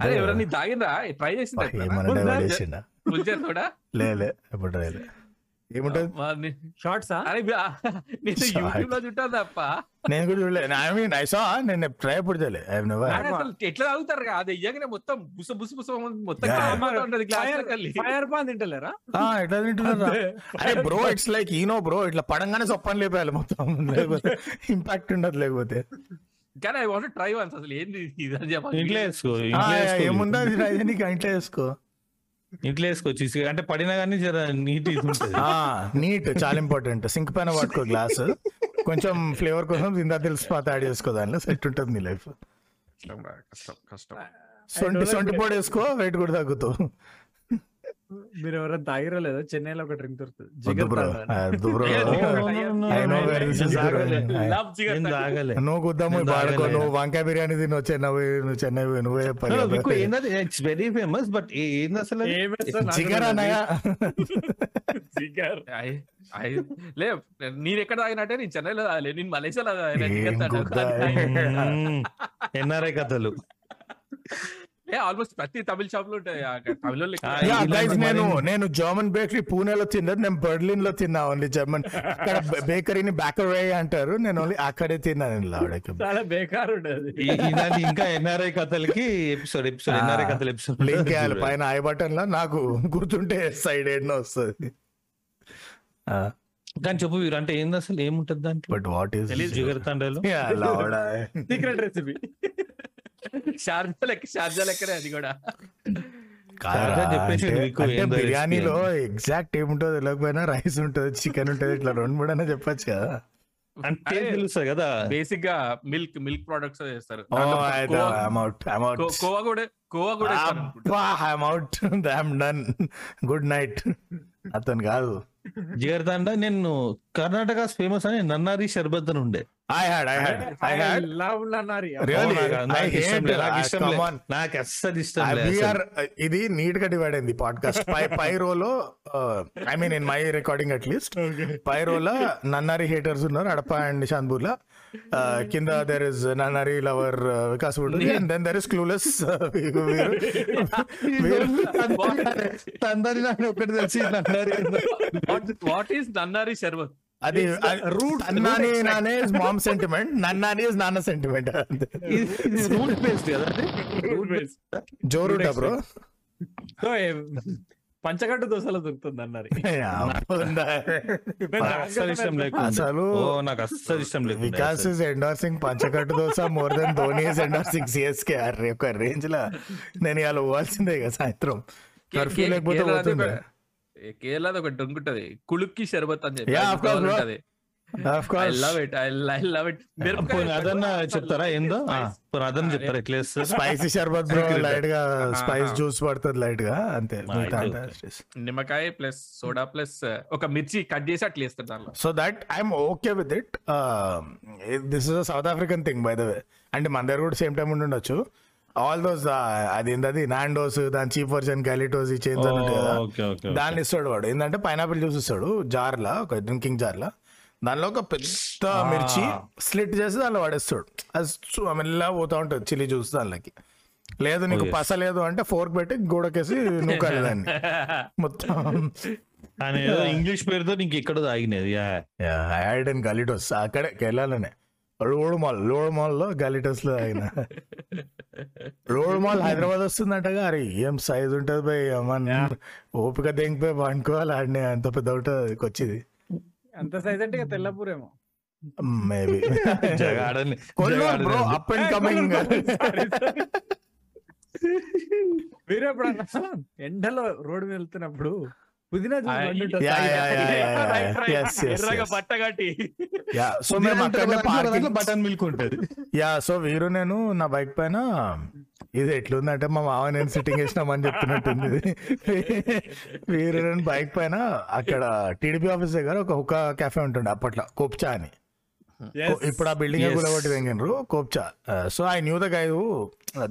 అరే ఎవరన్నా తాగిందా ట్రై చేసిందా ఫుల్ కూడా లే లే ఎప్పుడు రాయలే ఏముంటది? షార్ట్సా అరే నేను. యూట్యూబ్లో చుట్టా తప్ప నేను కూడా చూడలేదు ఐ మీన్ ఐ సా నేను ట్రై ఎప్పుడు చేయలే ఐ నెవర్ అరే అసలు ఎట్లా తాగుతారు కదా అది ఇయ్యగానే మొత్తం బుస బుస బుస మొత్తం ఉంటది గ్లాస్ ఫైర్ పాన్ తింటలేరా? ఎట్లా తింటున్నారా అరే bro it's like Eno bro ఇట్లా పడంగానే చొప్పని లేపేయాలి మొత్తం. లేకపోతే ఇంపాక్ట్ ఉండదు లేకపోతే. కానీ ఐ వాంట్ ట్రై వన్స్ అసలు ఏంది ఇది అని చెప్పాలి. ఇంట్లో వేసుకో ఆ. ఏముందా ఇంట్లో వేసుకో. ఇంట్లో వేసుకోవచ్చు ఇసుక- అంటే పడినా కానీ జర నీట్ నీట్ చాలా ఇంపార్టెంట్ సింక్ పైన పట్టుకో గ్లాస్. కొంచెం ఫ్లేవర్ కోసం ఇందా తెలిసి పాత యాడ్ చేసుకో దానిలో. సెట్ ఉంటుంది నీ లైఫ్ సొంటి సొంటి పొడి వేసుకో వెయిట్ కూడా తగ్గుతావు. మీరు ఎవరైనా తాగిరో లేదో? చెన్నైలో ఒక డ్రింక్ దొరుకుతుంది. జిగర్ నువ్వు పాడుకో. నువ్వు వంకాయ బిర్యానీ తిని నువ్వు చెన్నై పోయి నువ్వే ఇట్స్ వెరీ ఫేమస్ బట్ ఏంది అసలు జిగర్. అన్నయ్య. జిగర్. ఐ- ఐ- లే నేను ఎక్కడ తాగినట్టే నేను చెన్నైలో తాగలే. నేను మలేషియాలో. ఎన్ఆర్ఐ కథలు. ఆల్మోస్ట్ ప్రతి తమిళ షాప్లో ఉంటాయి. తమిళ నేను నేను జర్మన్ బేకరీ పూణేలో తిన్నది నేను బెర్లిన్లో తిన్నా ఓన్లీ జర్మన్ అక్కడ బేకరీని బేకరీ అంటారు. నేను ఓన్లీ అక్కడే తిన్నా నేను లాడకి చాలా బేకార్ ఉండదు. ఇలాంటి ఇంకా ఎన్ఆర్ఐ కథలకి ఎపిసోడ్ ఎపిసోడ్ ఎన్ఆర్ఐ కథల ఎపిసోడ్ లింక్ వేయాలి పైన ఐ బటన్లో నాకు గుర్తుంటే సైడ్ ఏడ్న వస్తుంది. కానీ చెప్పు వీరు అంటే ఏంది అసలు? ఏముంటది దాంట్లో బట్ వాట్ ఈస్. జిగర్ తండ్రిలో సీక్రెట్ రెసిపీ షార్జా లెక్క షార్జా లెక్కనే అది కూడా బిర్యానీలో ఎగ్జాక్ట్ ఏముంటుందో తెలియకపోయినా రైస్ ఉంటుంది చికెన్ ఉంటుంది ఇట్లా రెండు మూడు అయినా చెప్పొచ్చు కదా. అంటే తెలుస్తుంది కదా. బేసిక్గా మిల్క్ మిల్క్ ప్రొడక్ట్స్ చేస్తారు. కోవా- కూడా కోవా కూడా అనుకుంటా. I'm out I'm done. Good night. అతను కాదు. జిగర్ తండ నేను కర్ణాటక ఫేమస్ అని నన్నారి షర్బత్ అని ఉండే I had I had I had love nannari నాకు- అస్సలు ఇష్టం ఇది నీట్గా డివైడ్ అయింది పాడ్కాస్ట్ పై పై రోలో I mean in my recording at least పై రోలో నన్నారి హేటర్స్ ఉన్నారు అడప అండ్ షాన్పూర్ కింద there is nannari lover Vikas and then there is clueless తందరి నాకు ఒకటి తెలిసి నన్నారి వాట్ ఈస్ నన్నారి శర్బత్ అది రూట్ నాని నానే is mom sentiment nannari is నాన్న సెంటిమెంట్ రూట్ బేస్డ్ కదా అది? జోరుట బ్రో సో పంచగట్టు దోశలో దొరుకుతుంది అన్నారు అస్సలు ఇష్టం లేకుండా. అసలు ఓ నాకు అస్సలు ఇష్టం లేదు Vikas is endorsing Panchakattu dosa more than Dhoni is endorsing CSK అరే ఒక రేంజ్ లా. నేను ఇలా పోవాల్సిందే కదా సాయంత్రం. కర్ఫ్యూ లేకపోతే పోతుంది కేరళది ఒకటి ఉంటది కుళుక్కి షర్బత్ అని చెప్పి అదన్నా చెప్తారా? ఏందో? ఆ, పోనీ అదన్నా చెప్తారా? ఎట్లా స్పైసీ షర్బత్ బ్రో. లైట్గా. స్పైస్ జ్యూస్ పడుతుంది లైట్గా అంతే. నిమ్మకాయ ప్లస్ సోడా ప్లస్ ఒక మిర్చి కట్ చేసి అట్లా వేస్తారు దానిలో. So that I'm okay with it this is South African thing by the way అంటే మన దగ్గర కూడా సేమ్ టైం ఉండి ఉండొచ్చు. ఆల్ దోస్ అది ఏంటది నాండోస్ దాని చీప్ వర్షన్ క్యాలిటోస్ ఈ చేంజ్ అని దాన్ని ఇస్తాడు వాడు. ఏంటంటే పైనాపిల్ జ్యూస్ ఇస్తాడు జార్లా ఒక డ్రింకింగ్ జార్లా దానిలో ఒక పెద్ద మిర్చి స్లిట్ చేసి దానిలో వాడేస్తాడు. అది మెల్లగా పోతా ఉంటుంది చిల్లీ జ్యూస్ దానిలోకి. లేదు నీకు. పస లేదు అంటే ఫోర్క్ పెట్టి గోడకేసి నూకాలి దాన్ని. మొత్తం. ఏదో ఇంగ్లీష్ పేరుతో నీకు ఎక్కడో ఆగినది యా. Ad and Galitos. అక్కడే కేరళలోనే. రోడ్ మాల్ రోడ్ మాల్లో గలిటోస్లో ఆయన రోడ్ మాల్ హైదరాబాద్ వస్తుందంటగా అరే ఏం సైజ్ ఉంటది మన ఓపిక దేంగిపోయి పండుకోవాలి ఆడిని అంత పెద్ద ఉంటుంది వచ్చేది అంత సైజ్ అంటే ఇక తెల్లపూరేమో. Maybe జగాడని Kollur bro up and coming మీరు ఎప్పుడన్నా ఎండలో రోడ్డు మీద వెళ్తున్నప్పుడు పుదీనా సో మేము బటన్ మిల్క్ ఉంటది. యా సో వీరు నేను నా బైక్ పైన ఇది ఎట్లుందంటే మా మావ నేను సిట్టింగ్ వేసినామని చెప్తున్నట్టుంది. వీరు బైక్ పైన అక్కడ టీడీపీ ఆఫీస్ దగ్గర ఒక హుకా క్యాఫే ఉంటుండే అప్పట్లో కోప్చా అని. ఇప్పుడు ఆ బిల్డింగ్. కూడా ఒకటి వెంగినరు కోప్చా సో ఐ న్యూ ద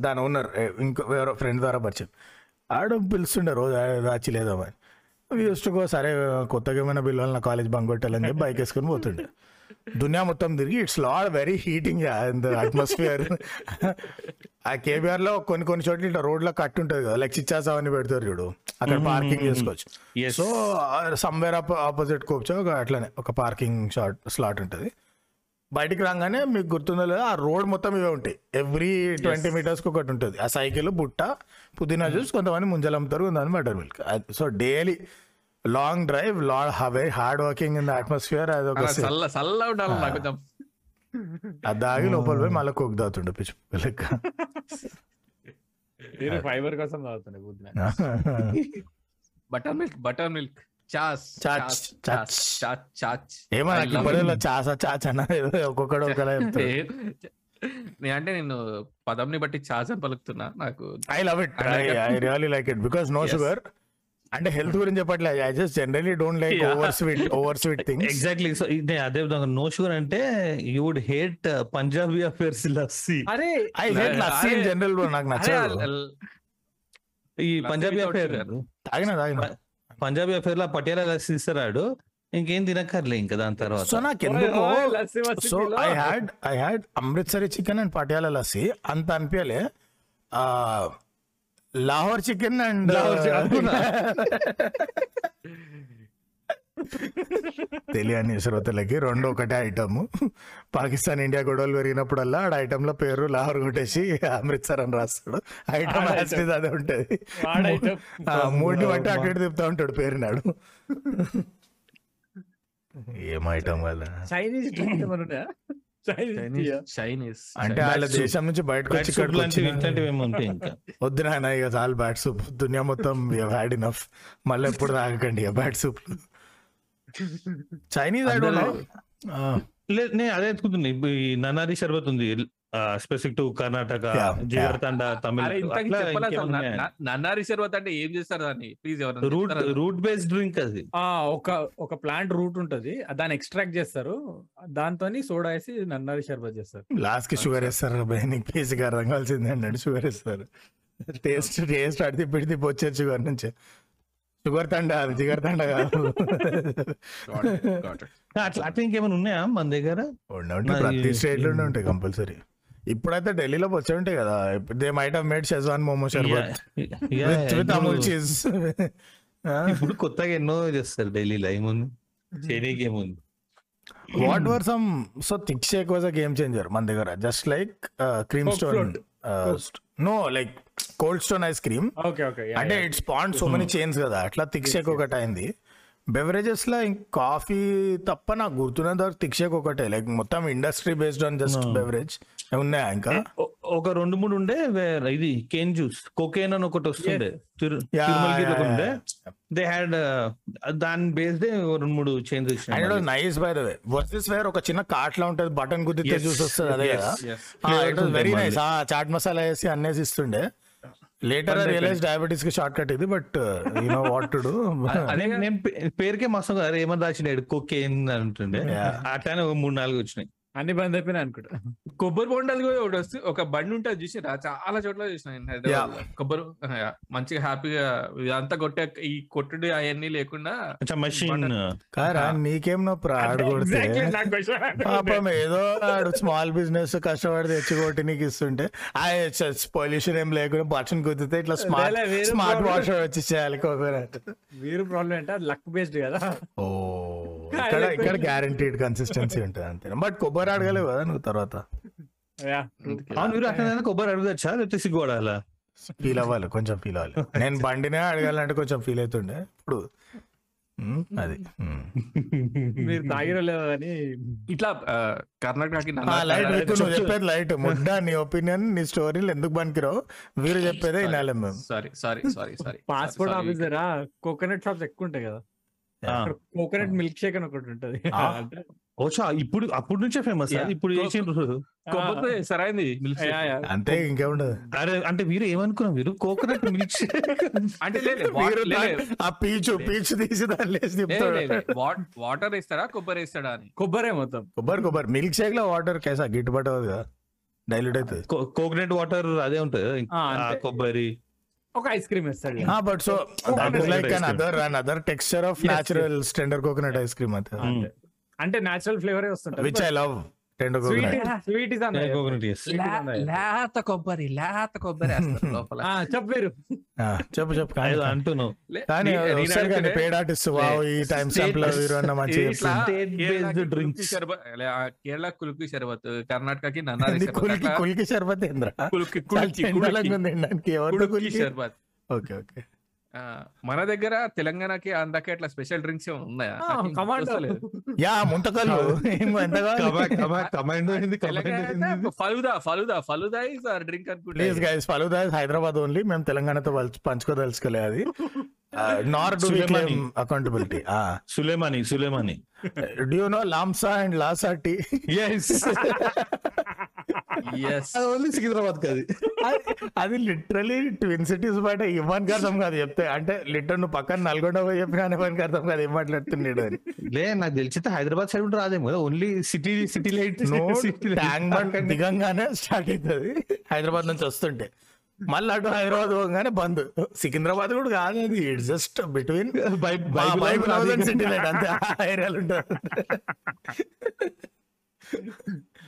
దాని ఓనర్ ఇంకో వేరే ఫ్రెండ్ ద్వారా పరిచయం ఆడు పిలుస్తుండే రోజు రాచి లేదామని యూస్టుకో సరే కొత్తగా ఏమైనా పిల్లలు నా కాలేజ్ బంక్ కొట్టాలని చెప్పి బైక్ వేసుకొని పోతుండే దునియా మొత్తం తిరిగి it's lord very heating the atmosphere ఆ కేబీఆర్లో కొన్ని కొన్ని చోట్ల ఇట్లా రోడ్లో కట్ ఉంటుంది కదా లైక్ చిచ్చాస్ అవన్నీ పెడతారు చూడు. అక్కడ పార్కింగ్ చేసుకోవచ్చు. సో సమ్వేర్ ఆపోజిట్ ఒక అట్లనే ఒక పార్కింగ్ షాట్ స్లాట్ ఉంటుంది. బయటికి రాగానే మీకు గుర్తుందో లేదా ఆ రోడ్ మొత్తం ఇవే ఉంటాయి. ఎవ్రీ ట్వంటీ మీటర్స్కి ఒకటి ఉంటుంది. ఆ సైకిల్ బుట్ట పుదీనా జ్యూస్ కొంతమంది ముంజలు అమ్ముతారు కొంతమంది butter milk so daily long drive long highway hard working in the atmosphere అది ఒక ఉండాలి నాకు కొంచెం. అది దాగి లోపల పోయి మళ్ళీ కోక్ తాగుతుండే పిచ్చి లెక్క మీరు ఫైబర్ కోసం తాగుతుండే butter milk butter milk chaas chaach, chaach. Chaach chaach ఏమో I నాకు love ఇప్పుడే it. చాసా చాచ్ అన్న ఏదో ఒక్కొక్కడు ఒకలా అంటే నేను పదంని బట్టి చాస్ అని పలుకుతున్నా. నాకు I love it I like it. I really like it because no. Sugar అంటే హెల్త్ గురించి చెప్పట్లే. I just generally don't like. Over sweet over sweet things exactly so ఇదే అదే విధంగా నో షుగర్ అంటే you would hate Punjabi affairs lassi అరే I hate lassi in general నాకు అరే, నచ్చదు. ఈ Lassi పంజాబీ అఫేర్. తాగిన తాగిన. పంజాబీ అఫేర్లో పటియాలా లస్సీ ఇస్తారాడు. ఇంకేం తినక్కర్లే ఇంకా దాని తర్వాత. సో నాకు ఎందుకో so. I had I had Amritsari chicken and Patiala lassi అంత అనిపించలే. Lahore chicken and. తెలియని శ్రోతలకి రెండు ఒకటే ఐటమ్. పాకిస్తాన్ ఇండియా గొడవలు పెరిగినప్పుడల్లా ఆడ ఐటమ్లో పేరు లాహోర్ కొట్టేసి అమృత్సర్ అని రాస్తాడు. ఐటమ్ అదే ఉంటది. మూడిని బట్టి అటు ఇటు తిప్పుతా ఉంటాడు పేరునాడు. ఏం ఐటమ్ వల్ల చైనీస్ చైనీస్ చైనీస్ అంటే వాళ్ళ దేశం నుంచి బయటకు వచ్చి ఇట్లాంటివి ఇంకా? వద్దు నాయన ఇక చాలు బ్యాట్ సూప్ దునియా మొత్తం హ్యాడ్ ఇనఫ్ మళ్ళీ ఎప్పుడు తాగకండి ఇక bat soup Chinese I don't know లేదు నేను అదే ఇప్పుడు ఈ నన్నారి షర్బత్ ఉంది specific to Karnataka Yeah, jigarthanda Tamil nannari sarbath అంటే ఏం చేస్తారు దాన్ని? ప్లీజ్ ఎవరు రూట్ రూట్ బేస్డ్ డ్రింక్ అది. ఒక ఒక ప్లాంట్ రూట్ ఉంటది దాన్ని ఎక్స్ట్రాక్ట్ చేస్తారు దాంతో సోడా వేసి నన్నారి షర్బత్ చేస్తారు. లాస్ట్కి షుగర్ వేస్తారు నీకు బేసిక్ అర్థం కావాల్సిందే అన్నాడు షుగర్ వేస్తారు. టేస్ట్ టేస్ట్ అడితే పెడితే వచ్చేది షుగర్ నుంచి. షుగర్ తండ అది జిగర్ తండ కాదు. అట్లా అట్లా ఇంకేమైనా ఉన్నాయా మన దగ్గర? ప్రతి స్టేట్లోనే ఉంటాయి కంపల్సరీ ఇప్పుడైతే ఢిల్లీలో వచ్చి ఉంటాయి కదా they might have made schezwan momo sharbat with Amul cheese ఇప్పుడు కొత్తగా ఎన్నో చేస్తారు ఢిల్లీలో ఏముంది? చేయనీకి ఏముంది? What were some so thick shake was a game changer మన దగ్గర just like cream Coke Stone. No like Cold Stone ice cream అంటే it's pond so many chains కదా అట్లా థిక్ షేక్ ఒకటి అయింది. బెవరేజెస్లో కాఫీ తప్ప నాకు గుర్తున్నంత వరకు ఒకటే. లైక్ మొత్తం industry based on just beverage ఉన్నాయా ఇంకా? ఒక రెండు మూడు ఉండే వేరే ఇది కేన్ జ్యూస్ కోకేన్ అని ఒకటి వస్తుండే. ఉండే. yeah. దే హ్యాడ్ దాని బేస్డ్ రెండు మూడు change and nice by the way versus where ఒక చిన్న కాట్ లా ఉంటది? బటన్ గుద్దితే Yes, జ్యూస్ వస్తుంది అదే కదా? వెరీ నైస్ చాట్ మసాలా వేసి అన్నేసి ఇస్తుండే. లేటర్ రియలైజ్ డయాబెటీస్కి షార్ట్ కట్ ఇది but you know what to do అదే నేను పేరుకే మస్తు అరే ఏమని రాసినాడు కోకేన్ అంటుండే. Yeah. అట్లానే ఒక మూడు నాలుగు వచ్చినాయి. అన్ని బంద్ అయిపోయినాయి అనుకుంటా. కొబ్బరి బొండాలు కూడా ఒకటి వస్తుంది ఒక బండి ఉంటుంది చూసిరా చాలా చోట్ల చూసిన హైదరాబాద్. కొబ్బరి మంచిగా హ్యాపీగా ఇదంతా కొట్టే ఈ కొట్టుడు అవన్నీ లేకుండా మషిన్ కారా నీకేం నొప్పి ఆడు కొడితే? Exactly నా question అదే. పాపం ఏదో ఆడు స్మాల్ బిజినెస్ కష్టపడి తెచ్చి కొట్టి నీకు ఇస్తుంటే ఆ పొల్యూషన్ ఏం లేకుండా బటన్ కుదితే ఇట్లా స్మార్ట్ స్మార్ట్ problem. వాషర్ వచ్చి చేయాలి కోకోనట్ వీరు ప్రాబ్లం అంటే లక్ బేస్డ్ కదా. ఓ. ఇక్కడ ఇక్కడ గ్యారంటీడ్ కన్సిస్టెన్సీ ఉంటుంది అంతే. బట్ కొబ్బరి అడగలేవు కదా నువ్వు తర్వాత? యా అవును మీరు అట్లా కొబ్బరి అడగచ్చా లేకపోతే సిగ్గుపడాలా? ఫీల్ అవ్వాలి కొంచెం ఫీల్ అవ్వాలి. నేను బండినే అడగాలంటే కొంచెం ఫీల్ అవుతుండే. ఇప్పుడు అది. మీరు తాగిరో లేదో అని ఇట్లా కర్ణాటకకి ఆ, లైట్ నువ్వు చెప్పేది లైట్. ముడ్డ నీ ఒపీనియన్ నీ స్టోరీలు ఎందుకు పనికిరావు? వీరు చెప్పేదే వినాలి మేము. Sorry sorry sorry sorry passport officer coconut shops ఎక్కువ ఉంటాయి కదా. కోకోనట్ మిల్క్ షేక్ అని ఒకటి ఉంటది. ఇప్పుడు అప్పుడు నుంచే ఫేమస్. ఇప్పుడు కొబ్బరితో సరైంది యా. అంతే ఇంకేముండదు. అరే అంటే మీరు ఏమనుకున్నాం మీరు? కోకోనట్ మిల్క్ అంటే వీరు ఆ పీచు పీచు తీసి వాటర్ వేస్తాడా? కొబ్బరి వేస్తాడా అని? కొబ్బరే మొత్తం. కొబ్బరి కొబ్బరి. మిల్క్ షేక్లో వాటర్ కేసా? గిట్టుబాటు అవ్వదు కదా. డైల్యూట్ అవుతుంది. కోకోనట్ వాటర్ అదే ఉంటది. కొబ్బరి. ఒక ఐస్ క్రీమ్ ఇస్తాడు but so that is like another another texture of Yes, natural standard coconut ice cream అంతే. అంటే నేచురల్ ఫ్లేవర్ వస్తుంటది విచ్ ఐ లవ్ స్వీట్ ఎస్ లేత కొబ్బరి లేత కొబ్బరి లోపల. చెప్పారు చెప్పు చెప్పు కానీ అంటున్నావు. కానీ పేడ్ ఆర్టిస్ట్ వావ్ ఈ టైం స్టాంప్లో వీరు అన్న మంచి కేరళ కుల్ఫీ షర్బత్ కర్ణాటకకి నన్నారి కుల్కి కుల్కి షర్బత్ ఏంద్రా? Kulki kulki kulki. Kulki కుల్కి? Sharbat okay okay. మన దగ్గర తెలంగాణకి అందకే అట్లా స్పెషల్ డ్రింక్స్ ఏమైనా ఉన్నాయా. Yeah ముంతకల్లు. Falooda falooda falooda is drink please అనుకుంటే గైస్ ఫలుదా హైదరాబాద్ ఓన్లీ మేము తెలంగాణతో పంచ- పంచుకోదలుచుకోలే అది. నార్ do Sulemani. Accountability Sulemani Sulemani do you know లాంసా and Laasa tea yes yes only Secunderabad కాదు అది. లిటరలీ ట్విన్ సిటీస్ బయట ఇవ్వడానికి అర్థం కాదు చెప్తే. అంటే లిటర్ నువ్వు పక్కన నల్గొండ పోయి చెప్పినా ఇవ్వడానికి అర్థం కాదు ఏం మాట్లాడుతున్నాడు అని. లే నాకు తెలిసితే హైదరాబాద్ సైడ్ ఉంటే రాదేమో కదా. Only city City Light no Tank Bund దిగంగానే start అవుతుంది. హైదరాబాద్ నుంచి వస్తుంటే. మళ్ళీ అటు హైదరాబాద్ పోగానే బంద్. సికింద్రాబాద్ కూడా కాదు అది it's just between Bible House and City Light అంతే. ఆ ఏరియాలు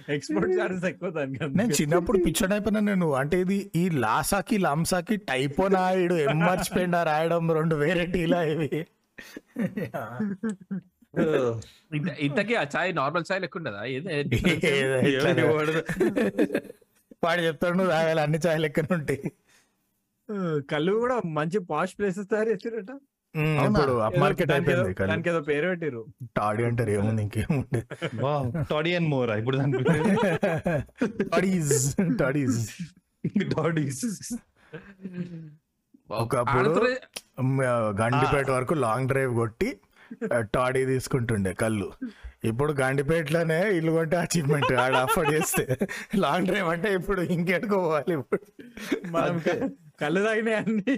ఎక్స్పోర్ట్ చార్జెస్ ఎక్కువ దానికి నేను చిన్నప్పుడు పిచ్చర్ అయిపోయినా నేను. అంటే ఇది ఈ లాసాకి లంసాకి టైపో నాయుడు ఎం మర్చిపోయిండా రాయడం రెండు వేరే టీలా ఇవి. ఇంత- ఇంతకీ ఆ చాయ్ నార్మల్ చాయ్ లెక్క ఉండదా? ఏదో. వాడు చెప్తాడు నువ్వు తాగాలి అన్ని చాయ్ లెక్కన ఉంటాయి. కళ్ళు కూడా మంచి పాష్ ప్లేసెస్ తయారు చేసారట? ఇప్పుడు అప్ ఏదో మార్కెట్ దానికి అయిపోయింది. దానికి ఏదో పేరు పెట్టిరు టాడీ అంటారు ఏముంది ఇంకేముంది? టాడీ అండ్ మోర్ ఇప్పుడు దాని టాడీస్ టాడీస్. టాడీస్. ఒకప్పుడు గండిపేట వరకు లాంగ్ డ్రైవ్ కొట్టి టాడీ తీసుకుంటుండే కళ్ళు. ఇప్పుడు గండిపేటలోనే ఇల్లు కొంటే అచీవ్మెంట్ ఆడ అఫోర్డ్ చేస్తే. లాంగ్ డ్రైవ్ అంటే ఇప్పుడు ఇంకెట్టుకో పోవాలి ఇప్పుడు? మనం కళ్ళు తాగినాయి అన్ని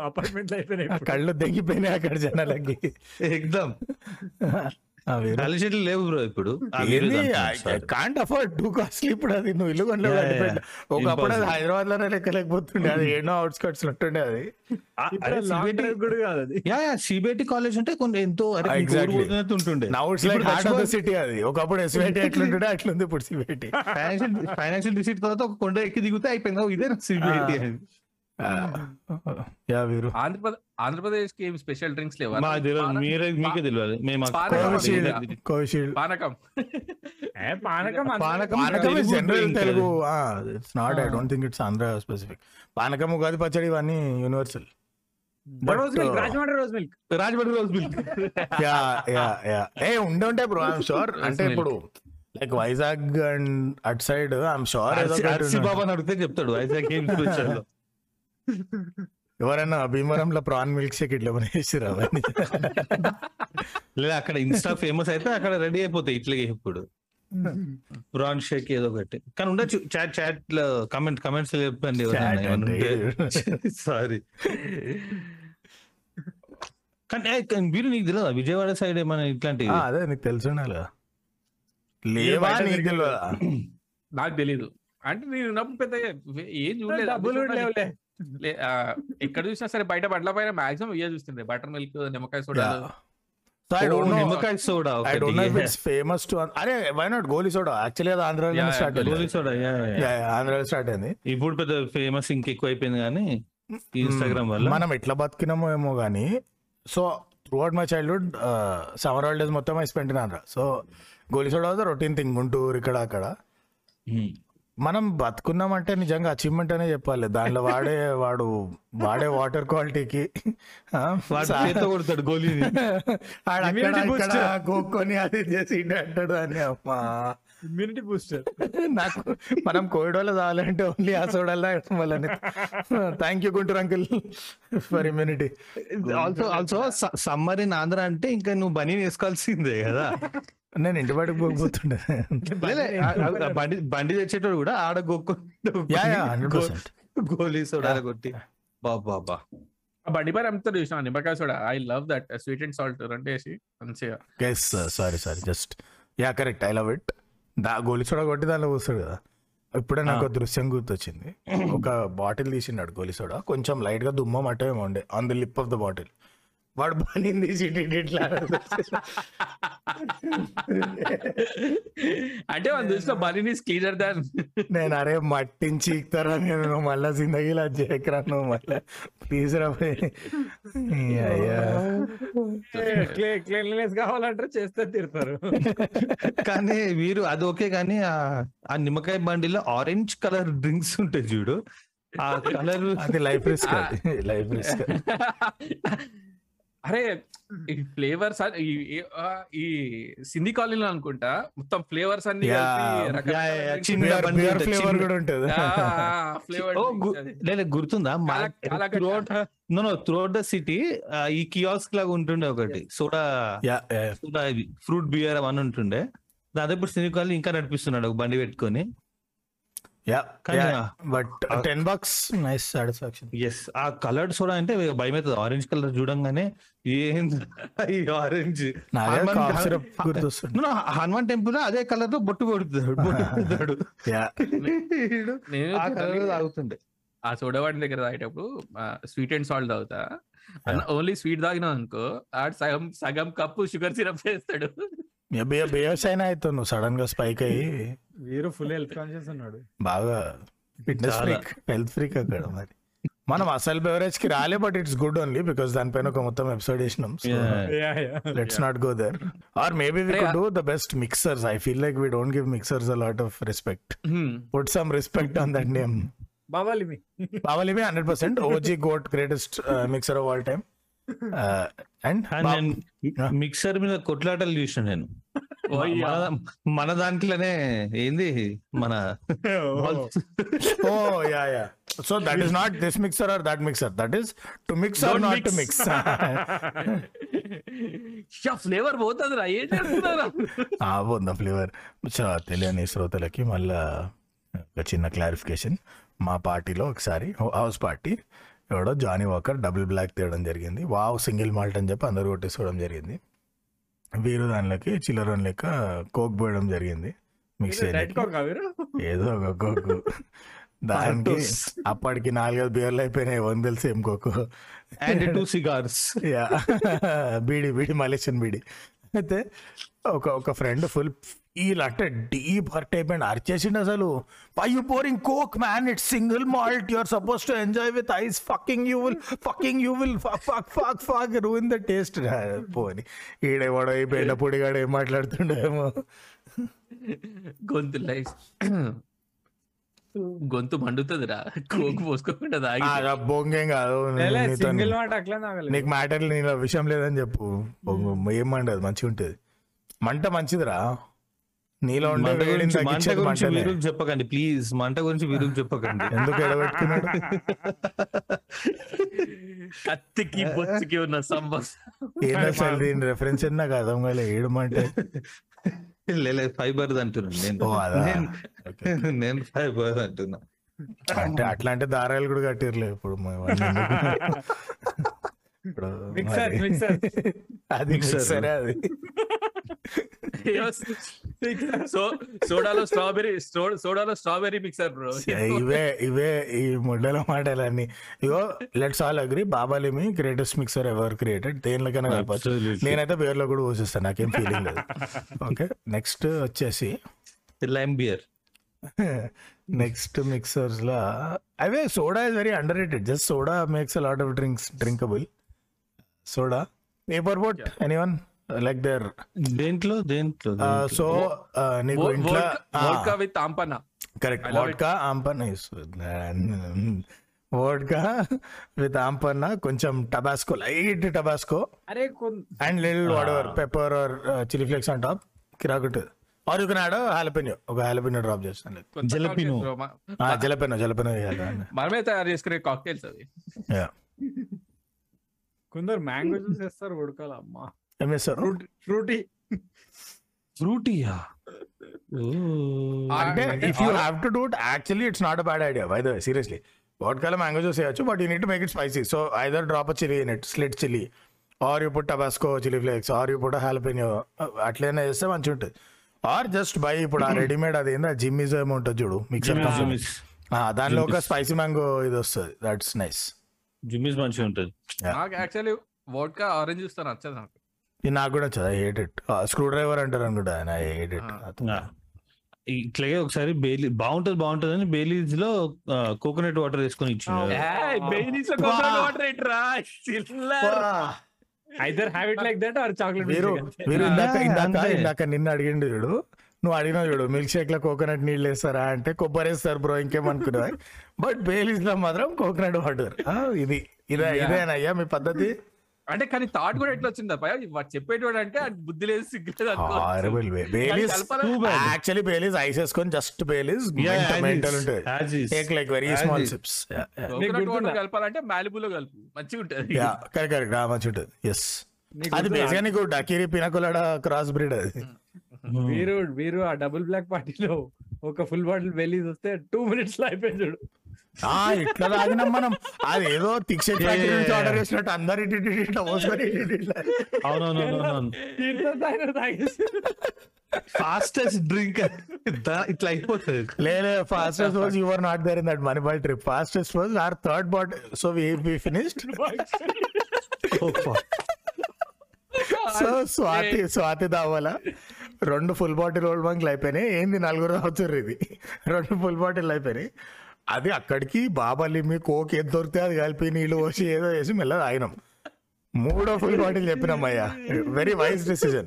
అపార్ట్మెంట్లు అయిపోయినాయి. కళ్ళు తెగిపోయినాయి అక్కడ జనాలకి. ఎగ్దమ్ చెట్లు లేవు బ్రో ఇప్పుడు. కాంట్ అఫోర్డ్ టూ కాస్ట్లీ ఇప్పుడు అది. నువ్వు ఇల్లు కొనలేవు. ఒకప్పుడు అది. హైదరాబాద్లోనే లెక్కలేకపోతుండే. అది ఎన్నో అవుట్స్కట్స్ ఉంటుండే అది. సిబిఐటి కాలేజ్ అంటే కొన్ని ఎంతో అరే Ah, ఉంటుండే. నౌ ఇట్స్ లైక్ ఇప్పుడు heart of the Dashboard- city అది. ఒకప్పుడు ఎస్వైటీ ఎట్లుంటుండే అట్లుంది ఇప్పుడు సిబిఐటి ఫైనాన్షియల్ ఫైనాన్షియల్ డిసిట్ తర్వాత ఒక కొండ ఎక్కి దిగితే అయిపోయింది. ఇదే సిబిఐటి అని యా వీరు. ఆంధ్రప్రదేశ్ ఆంధ్రప్రదేశ్కి ఏం స్పెషల్ డ్రింక్స్ లేవా? మా తెలియదు మీరే మీకే తెలియాలి మేము కోవిషీల్డ్. పానకం. ఏ పానకం పానకం general Telugu. It's not I. Don't think it's Andhra specific పానకం ఉగాది పచ్చడి ఇవన్నీ universal But, rose milk uh, Rajahmundry rose milk Rajahmundry rose milk yeah yeah yeah. ఏ ఉండే ఉంటాయి బ్రో ఐఎమ్ షూర్ అంటే milk. ఇప్పుడు like Vizag and at side I'm sure. బాబా అడిగితే చెప్తాడు. వైజాగ్ ఏం స్పెషల్ ఎవరైనా భీమవరంలో ప్రాన్ మిల్క్ షేక్ ఇట్లా అవన్నీ? లేదా అక్కడ ఇన్స్టా ఫేమస్ అయితే అక్కడ రెడీ అయిపోతాయి ఇట్లా ఇప్పుడు. ప్రాన్ షేక్ ఏదో ఒకటి. కానీ ఉండొచ్చు. చాట్ చాట్లో కమెంట్ కమెంట్స్ చెప్పండి సారీ. కానీ మీరు నీకు తెలియదా విజయవాడ సైడ్ ఏమైనా ఇట్లాంటి ఆ, అదే నీకు తెలిసి. లేవా నీకు తెలియదా నాకు తెలీదు. అంటే నేను ఉన్నప్పుడు పెద్ద ఏం చూడలేదు. ఎక్కడ చూసినా సరే బయట బట్టల పైన మాక్సిమం ఇవే చూస్తుండే. బటర్ మిల్క్ నిమ్మకాయ soda. So I don't know నిమ్మకాయ soda I don't know if it's famous to అరే why not goli soda. Actually అది ఆంధ్రాలో స్టార్ట్ అయింది. సోడా ఆంధ్రాలో స్టార్ట్ అయింది. ఇప్పుడు పెద్ద ఫేమస్ ఇంకెక్కువ అయిపోయింది కానీ ఇన్స్టాగ్రామ్ వల్ల. మనం ఎట్లా బతికినామో ఏమో కానీ so throughout my childhood summer holidays మొత్తం I spend in Andhra so goli soda was routine thing Guntur ఇక్కడ అక్కడ. మనం బతుకున్నామంటే నిజంగా అచీవ్మెంట్ అనే చెప్పాలి. దాంట్లో వాడే వాడు వాడే వాటర్ క్వాలిటీకి కొడతాడు. గోక్కొని అది చేసి అంటాడు అని అమ్మా. ఇమ్యూనిటీ బూస్టర్ నాకు మనం కోవిడ్ వల్ల కావాలంటే ఓన్లీ ఆ సోడాలు తాగడం వల్ల thank you Guntur uncle for immunity also also summer in Andhra అంటే ఇంకా నువ్వు బనీ వేసుకోవాల్సిందే కదా. నేను ఇంటి బయటకు పోకపోతుండే బండి బండి తెచ్చేటోడు కూడా ఆడ గోలీ సోడా కొట్టి. బాబా బా ఆ బండి పైన అమ్ముతారు చూసిన నిమ్మకాయ soda. I love that sweet and salt రెండు వేసి మంచిగా. Guess sorry sorry just yeah correct I love it the goli soda కొట్టి దానిలో పోస్తాడు కదా. ఇప్పుడే నాకు దృశ్యం గుర్తొచ్చింది. ఒక బాటిల్ తీసినాడు గోలి సోడా. కొంచెం లైట్గా దుమ్మ ఏమో ఉండే. On the lip of the bottle వాడు బనీని తీసి ఇటు ఇటు ఇట్లా అంటే మన దృష్టిలో బనీని క్లీనర్ దాన్ నేను అరే మట్టించి ఇస్తారా నేను? మళ్ళా జిందగీలా చేయకరా నువ్వు మళ్ళా. ప్లీజ్ రా క్లీన్లీనెస్ కావాలంటే చేస్తే తిడతారు. కానీ వీరు అది ఓకే కానీ ఆ ఆ నిమ్మకాయ బండిలో ఆరెంజ్ కలర్ డ్రింక్స్ ఉంటాయి చూడు. ఆ కలర్ అది లైఫ్ రిస్క్ లైఫ్ రిస్క్ అరే ఈ ఫ్లేవర్స్ ఈ సింధీ కాలనీలో అనుకుంటా మొత్తం ఫ్లేవర్స్ అన్ని ఫ్లేవర్ కూడా ఉంటుంది. లేదు గుర్తుందా. Throughout no no throughout the city ఈ కియాస్క్ లాగా ఉంటుండే ఒకటి soda yeah soda fruit beer అవన్నీ ఉంటుండే. దాదాపు ఇప్పుడు సినికాలు ఇంకా నడిపిస్తున్నాడు ఒక బండి పెట్టుకొని. But ten bucks nice satisfaction yes ఆ కలర్డ్ సోడా అంటే భయం అవుతుంది. ఆరెంజ్ కలర్ చూడంగానే ఏం ఈ ఆరెంజ్ నాకే హనుమాన్ టెంపుల్ అదే కలర్తో బొట్టు కొడుతాడు బొట్టు నేను ఆ కలర్ తాగుతుండే. ఆ సోడా వాడి దగ్గర తాగేటప్పుడు స్వీట్ అండ్ సాల్ట్ తాగుతా. ఓన్లీ స్వీట్ తాగినా అనుకో ఆడు సగం సగం కప్పు షుగర్ సిరప్ వేస్తాడు. బేయర్స్ అయినా అవుతావు నువ్వు సడన్గా స్పైక్ అయ్యి వీరు ఫుల్ హెల్త్ కాన్షియస్ ఉన్నాడు. బాగా ఫిట్నెస్. ఫ్రీక్ హెల్త్ ఫ్రీక్ అక్కడ మరి. మనం అసలు బెవరేజ్కి రాలే but it's good only because దానిపైన ఒక మొత్తం episode Yeah. Let's not go there or maybe we could do the best mixers I feel like we don't give mixers a lot of respect put some respect on that name బావాలి మీ బావలిమి hundred percent OG GOAT greatest mixer of all time and mixer మీద కొట్లాటలు చూసిన నేను. మన- దాంట్లోనే ఏంది మన ఓ. Yeah yeah. So that is not this mixer or that mixer that is to mix or not to mix. Mix flavour పోతుంది రా ఏం చేస్తున్నారా ఫ్లేవర్ తెలియని శ్రోతలకి మళ్ళా ఒక చిన్న క్లారిఫికేషన్ మా పార్టీలో ఒకసారి హౌస్ పార్టీ ఎవడో జానీ వాకర్ డబుల్ బ్లాక్ తేయడం జరిగింది. వావ్ సింగిల్ మాల్ట్ అని చెప్పి అందరూ కొట్టేసుకోవడం జరిగింది. వీరు దానిలోకి చిల్లర లెక్క కోక్ పోయడం జరిగింది. మిక్స్ ఏదో ఒక కోకు. దానికి. అప్పటికి నాలుగైదు బీర్లు అయిపోయినాయి. వన్ తెలిసి ఏం coke. And two cigars yeah. Beedi beedi Malaysian beedi. అయితే ఒక ఒక ఫ్రెండ్ ఫుల్ అంటే డీప్ హర్ట్ అయిపోయింది. అరిచేసిండు అసలు. Why you pouring coke man it's single malt you're supposed to enjoy with ice fucking you will fucking you will fuck fuck fuck ruin the taste పోని. ఈడేవాడో ఈ బెండ పొడిగాడు ఏం మాట్లాడుతుండేమో. గొంతు లైఫ్ గొంతు మండుతుంది రా కోకు పోసుకోకుండా తాగి. బొంగేం కాదు. సింగిల్ మాట అట్లా నీకు మ్యాటర్ నీలో విషయం లేదని చెప్పు. బొంగు ఏం మండదు మంచిగా ఉంటుంది మంట మంచిదిరా. నీలో ఉండే మంట వేడిని గురించి మంట గురించి చెప్పకండి ప్లీజ్. మంట గురించి వీరుకు చెప్పకండి. ఎందుకు ఎడబెట్టుకున్నాడు? కత్తికి బొచ్చుకి ఉన్న సంబంధం. దీని రెఫరెన్స్ ఎన్నా కదా అర్థం కాలే ఏడమంటే లేదు ఫైబర్ అంటున్నాను నేను. నేను- ఫైబర్ అంటున్నా. అంటే అట్లాంటి దారాలు కూడా కట్టిర్లే ఇప్పుడు అది మిక్సరే అది. సోడాలో స్ట్రాబెరీ సోడాలో స్ట్రాబెరీ మిక్సర్ బ్రో ఇవే ఇవే ఈ ముడ్డల మాటలన్నీ. ఇగో లెట్స్ ఆల్ అగ్రి బాబాలిమి గ్రేటెస్ట్ మిక్సర్ ఎవర్ క్రియేటెడ్ దేనికైనా కలపచ్చు. నేనైతే బేర్లో కూడా పోసిస్తాను నాకేం ఫీలింగ్ లేదు. ఓకే నెక్స్ట్ వచ్చేసి లైమ్ బియర్ నెక్స్ట్ మిక్సర్స్ లా అవే soda is very underrated just soda makes lot of drinks drinkable soda paper boat anyone like there దేంట్లో? దేంట్లో? సో నీకు ఇంట్లో vodka with aam panna. Correct vodka aam panna vodka with aam panna కొంచెం టబాస్కో లైట్ టబాస్కో అరే and lil whatever pepper or chilli flakes on top కిరాకుట్ or you can add jalapeno ఒక హాలపెన్యో డ్రాప్ చేస్తాను. Jalapeno. జలపెనో జలపెనో మనమే తయారు చేసుకునే కాక్టైల్స్ అవి కొందరు మ్యాంగో జ్యూస్ వేస్తారు ఉడకాల అమ్మా ఏం చేస్తారు ఫ్రూటీ ఫ్రూటీయా? అంటే అంటే if you all- have to do it actually it's not a bad idea by the seriously వాట్కాల mango juice వేయచ్చు but you need make it spicy so either drop a chilli in it slit chilli or you put Tabasco chilli flakes or you put jalapeno అట్లనే చేస్తే మంచిగా ఉంటుంది. ఆర్ జస్ట్ బై ఇప్పుడు ఆ రెడీమేడ్ అది ఏందా జిమ్మిజో ఏమో ఉంటుంది చూడు మిక్సర్ దానిలో ఒక స్పైసీ మ్యాంగో ఇది వస్తుంది దట్స్ నైస్ జిమ్మిస్ మంచిగా ఉంటుంది. నాకు యాక్చువల్లీ వోడ్కా ఆరెంజ్ నచ్చదు నాకు. నాకు కూడా I hate it. Screwdriver అంటారు అనుకుంటా ఐ హేట్ ఇట్. ఆ. ఇట్లాగే ఒకసారి బేలీ బాగుంటది బాగుంటది అని బేలీస్లో కోకోనట్ వాటర్ వేసుకొని either have it like that or chocolate వీరు ఇందాక ఇందాక. ఇందాక నిన్ను అడిగిండు చూడు. నువ్వు అడిగినావు చూడు మిల్క్ షేక్లో కోకోనట్ నీళ్ళు వేస్తారా అంటే కొబ్బరి వేస్తారు బ్రో ఇంకేమనుకున్నా బట్ బేలీస్లో మాత్రం కోకోనట్ వాటర్. ఇది. ఇదే ఇదేనయ్యా మీ పద్ధతి? అంటే కానీ థాట్ కూడా ఎట్లా వచ్చింది అప్ప వాడు చెప్పేటోడు అంటే బుద్ధి లేదు సిగ్గు లేదు అనుకోవచ్చు. హారబుల్ వే కానీ బేలీస్ కలపాలని- యాక్చువల్లీ బేలీస్ ఐస్ వేసుకొని జస్ట్ బేలీస్ మెంటల్ ఉంటుంది take like very small. Sips? కలపాలంటే మాలిబులో కలుపు. మంచిగా ఉంటది. యా కరెక్ట్ కరెక్ట్ మంచి ఉంటుంది. ఎస్ అది బేసిక్గా నీకు డకీరి పినకులాడ క్రాస్ బ్రీడ్ అది. వీరు వీరు ఆ డబుల్ బ్లాక్ పార్టీలో ఒక ఫుల్ బాటిల్ వెల్లీస్ వస్తే టూ మినిట్స్లో అయిపోయింది చూడు. ఇట్లా తాగినాం మనం అది ఏదో తిక్ష ఆర్డర్ చేసినట్టు అందరు ఇటు ఇటు ఇట్లా పోసుకొని ఫాస్టెస్ట్ డ్రింక్ ఇట్లా అయిపోతుంది లేలే fastest was your not there in that money ball trip fastest was our third bot so we finished so Swati Swati దావాలా రెండు ఫుల్ బాటిల్ ఓల్డ్ బంక్లు అయిపోయినాయి ఏంది నలుగురు అవుతారు ఇది రెండు ఫుల్ బాటిల్ అయిపోయినాయి అది అక్కడికి బాబాలిమి కోక్ ఏది దొరికితే అది కలిపి నీళ్ళు పోసి ఏదో వేసి మెల్లగా తాగినాం. మూడో ఫుల్ బాటిల్ చెప్పినాం అయ్యా వెరీ వైజ్ డెసిజన్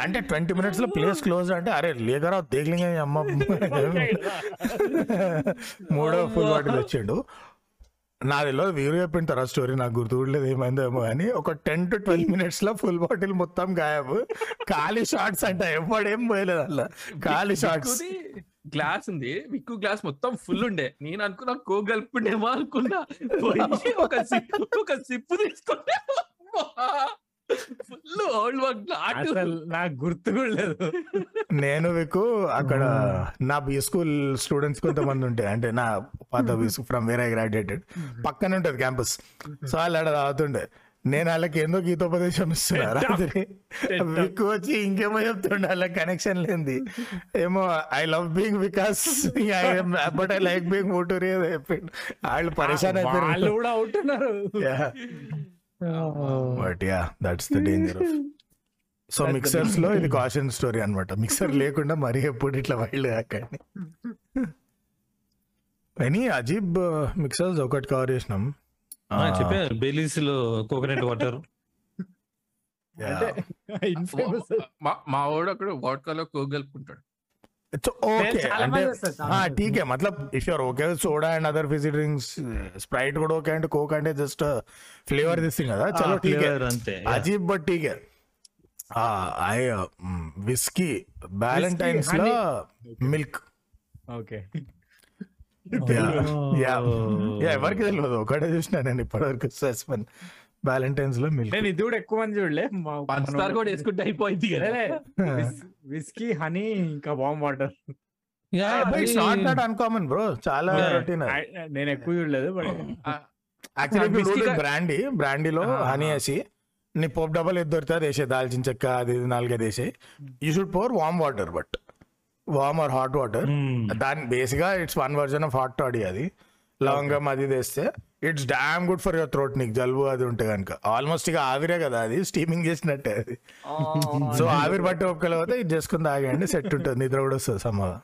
అంటే ట్వంటీ మినిట్స్లో ప్లేస్ క్లోజ్ అంటే అరే లేకరా దేగలింగ అమ్మ. మూడో ఫుల్ బాటిల్ వచ్చిండు నా తెలియదు వీరు చెప్పిన తర్వాత స్టోరీ నాకు గుర్తులేదు ఏమైందేమో కానీ ఒక టెన్ టు ట్వెల్వ్ మినిట్స్లో ఫుల్ బాటిల్ మొత్తం గాయబ్. ఖాళీ షార్ట్స్ అంట ఎప్పుడేం పోయలేదు అలా ఖాళీ షార్ట్స్ గ్లాస్ ఉంది. విక్కు గ్లాస్ మొత్తం ఫుల్ ఉండే. నేను అనుకున్నా కో కలుపుండేమో అనుకున్నా ఒక సిప్ ఒక సిప్పు తీసుకుంటే ఫుల్ ఓల్డ్ అసలు నాకు గుర్తు కూడా లేదు. నేను మీకు అక్కడ నా బీ స్కూల్ స్టూడెంట్స్ కొంతమంది ఉంటాయి అంటే నా పాత B school from where I graduated పక్కన ఉంటుంది క్యాంపస్ సో వాళ్ళు ఆడ తాగుతుండే నేను వాళ్ళకి ఏందో గీతోపదేశం ఇస్తున్నా రాత్రి విక్కు వచ్చి ఇంకేమో చెప్తుండే వాళ్ళ కనెక్షన్ లేనిది. ఏమో I love being because but I like being చెప్పిండు. వాళ్ళు పరేషాన్ వాళ్ళు కూడా అవుతున్నారు. But yeah that's the danger of so మిక్సర్స్లో ఇది కాషన్ స్టోరీ అన్నమాట. మిక్సర్ లేకుండా మరీ ఎప్పుడు ఇట్లా వైల్డ్ కాకండి. ఎనీ అజీబ్ మిక్సర్స్ ఒకటి కవర్ చేసినాం. చెప్పా బెలీస్ లో కోకోనట్ వాటర్ ఇన్ఫేమస్ మా- మా వాడు అక్కడ వాడ్కాలో కోక్ కలుపుకుంటాడు ఓకే చాలా అంటే మంది వస్తారు, చాలా हाँ మంది. ठीक है मतलब if you are okay with soda and other fizzy drinks Sprite కూడా ఓకే అంటే కోక్ అంటే జస్ట్ ఫ్లేవర్ దిస్ థింగ్ కదా చలో ठीक है అంతే అజీబ్ బట్ ठीक है ఐ విస్కీ వ్యాలంటైన్స్ లో మిల్క్ ఓకే యా ఎవరికి తెలియదు. ఒకటే చూసిన నేను ఇప్పటివరకు సస్పెన్ వ్యాలంటైన్స్లో మిల్క్ నేను ఇది కూడా ఎక్కువ మంది చూడలే. పంచదార కూడా వేసుకుంటే అయిపోయింది కదా. విస్కీ హనీ ఇంకా warm water not that uncommon bro చాలా నేను ఎక్కువ చూడలేదు బట్ యాక్చువల్లీ బ్రాండీ బ్రాండీలో హనీ వేసి నీ పోప్ డబల్ ఎద్దు దొరికితే అది వేసే దాల్చిన చెక్క అది ఇది నాలుగైదు వేసే you should pour warm water but warm or hot water దాని బేసిక్గా it's one version of hot toddy అది. లవంగం అది తెస్తే it's damn good for your throat నీకు జలుబు అది ఉంటే కనుక ఆల్మోస్ట్ ఇక ఆవిరే కదా అది స్టీమింగ్ చేసినట్టే అది. సో ఆవిరి బట్టి ఒప్పుకోలేకపోతే ఇది చేసుకుని తాగండి సెట్ ఉంటుంది నిద్ర కూడా వస్తుంది సమ్మగా.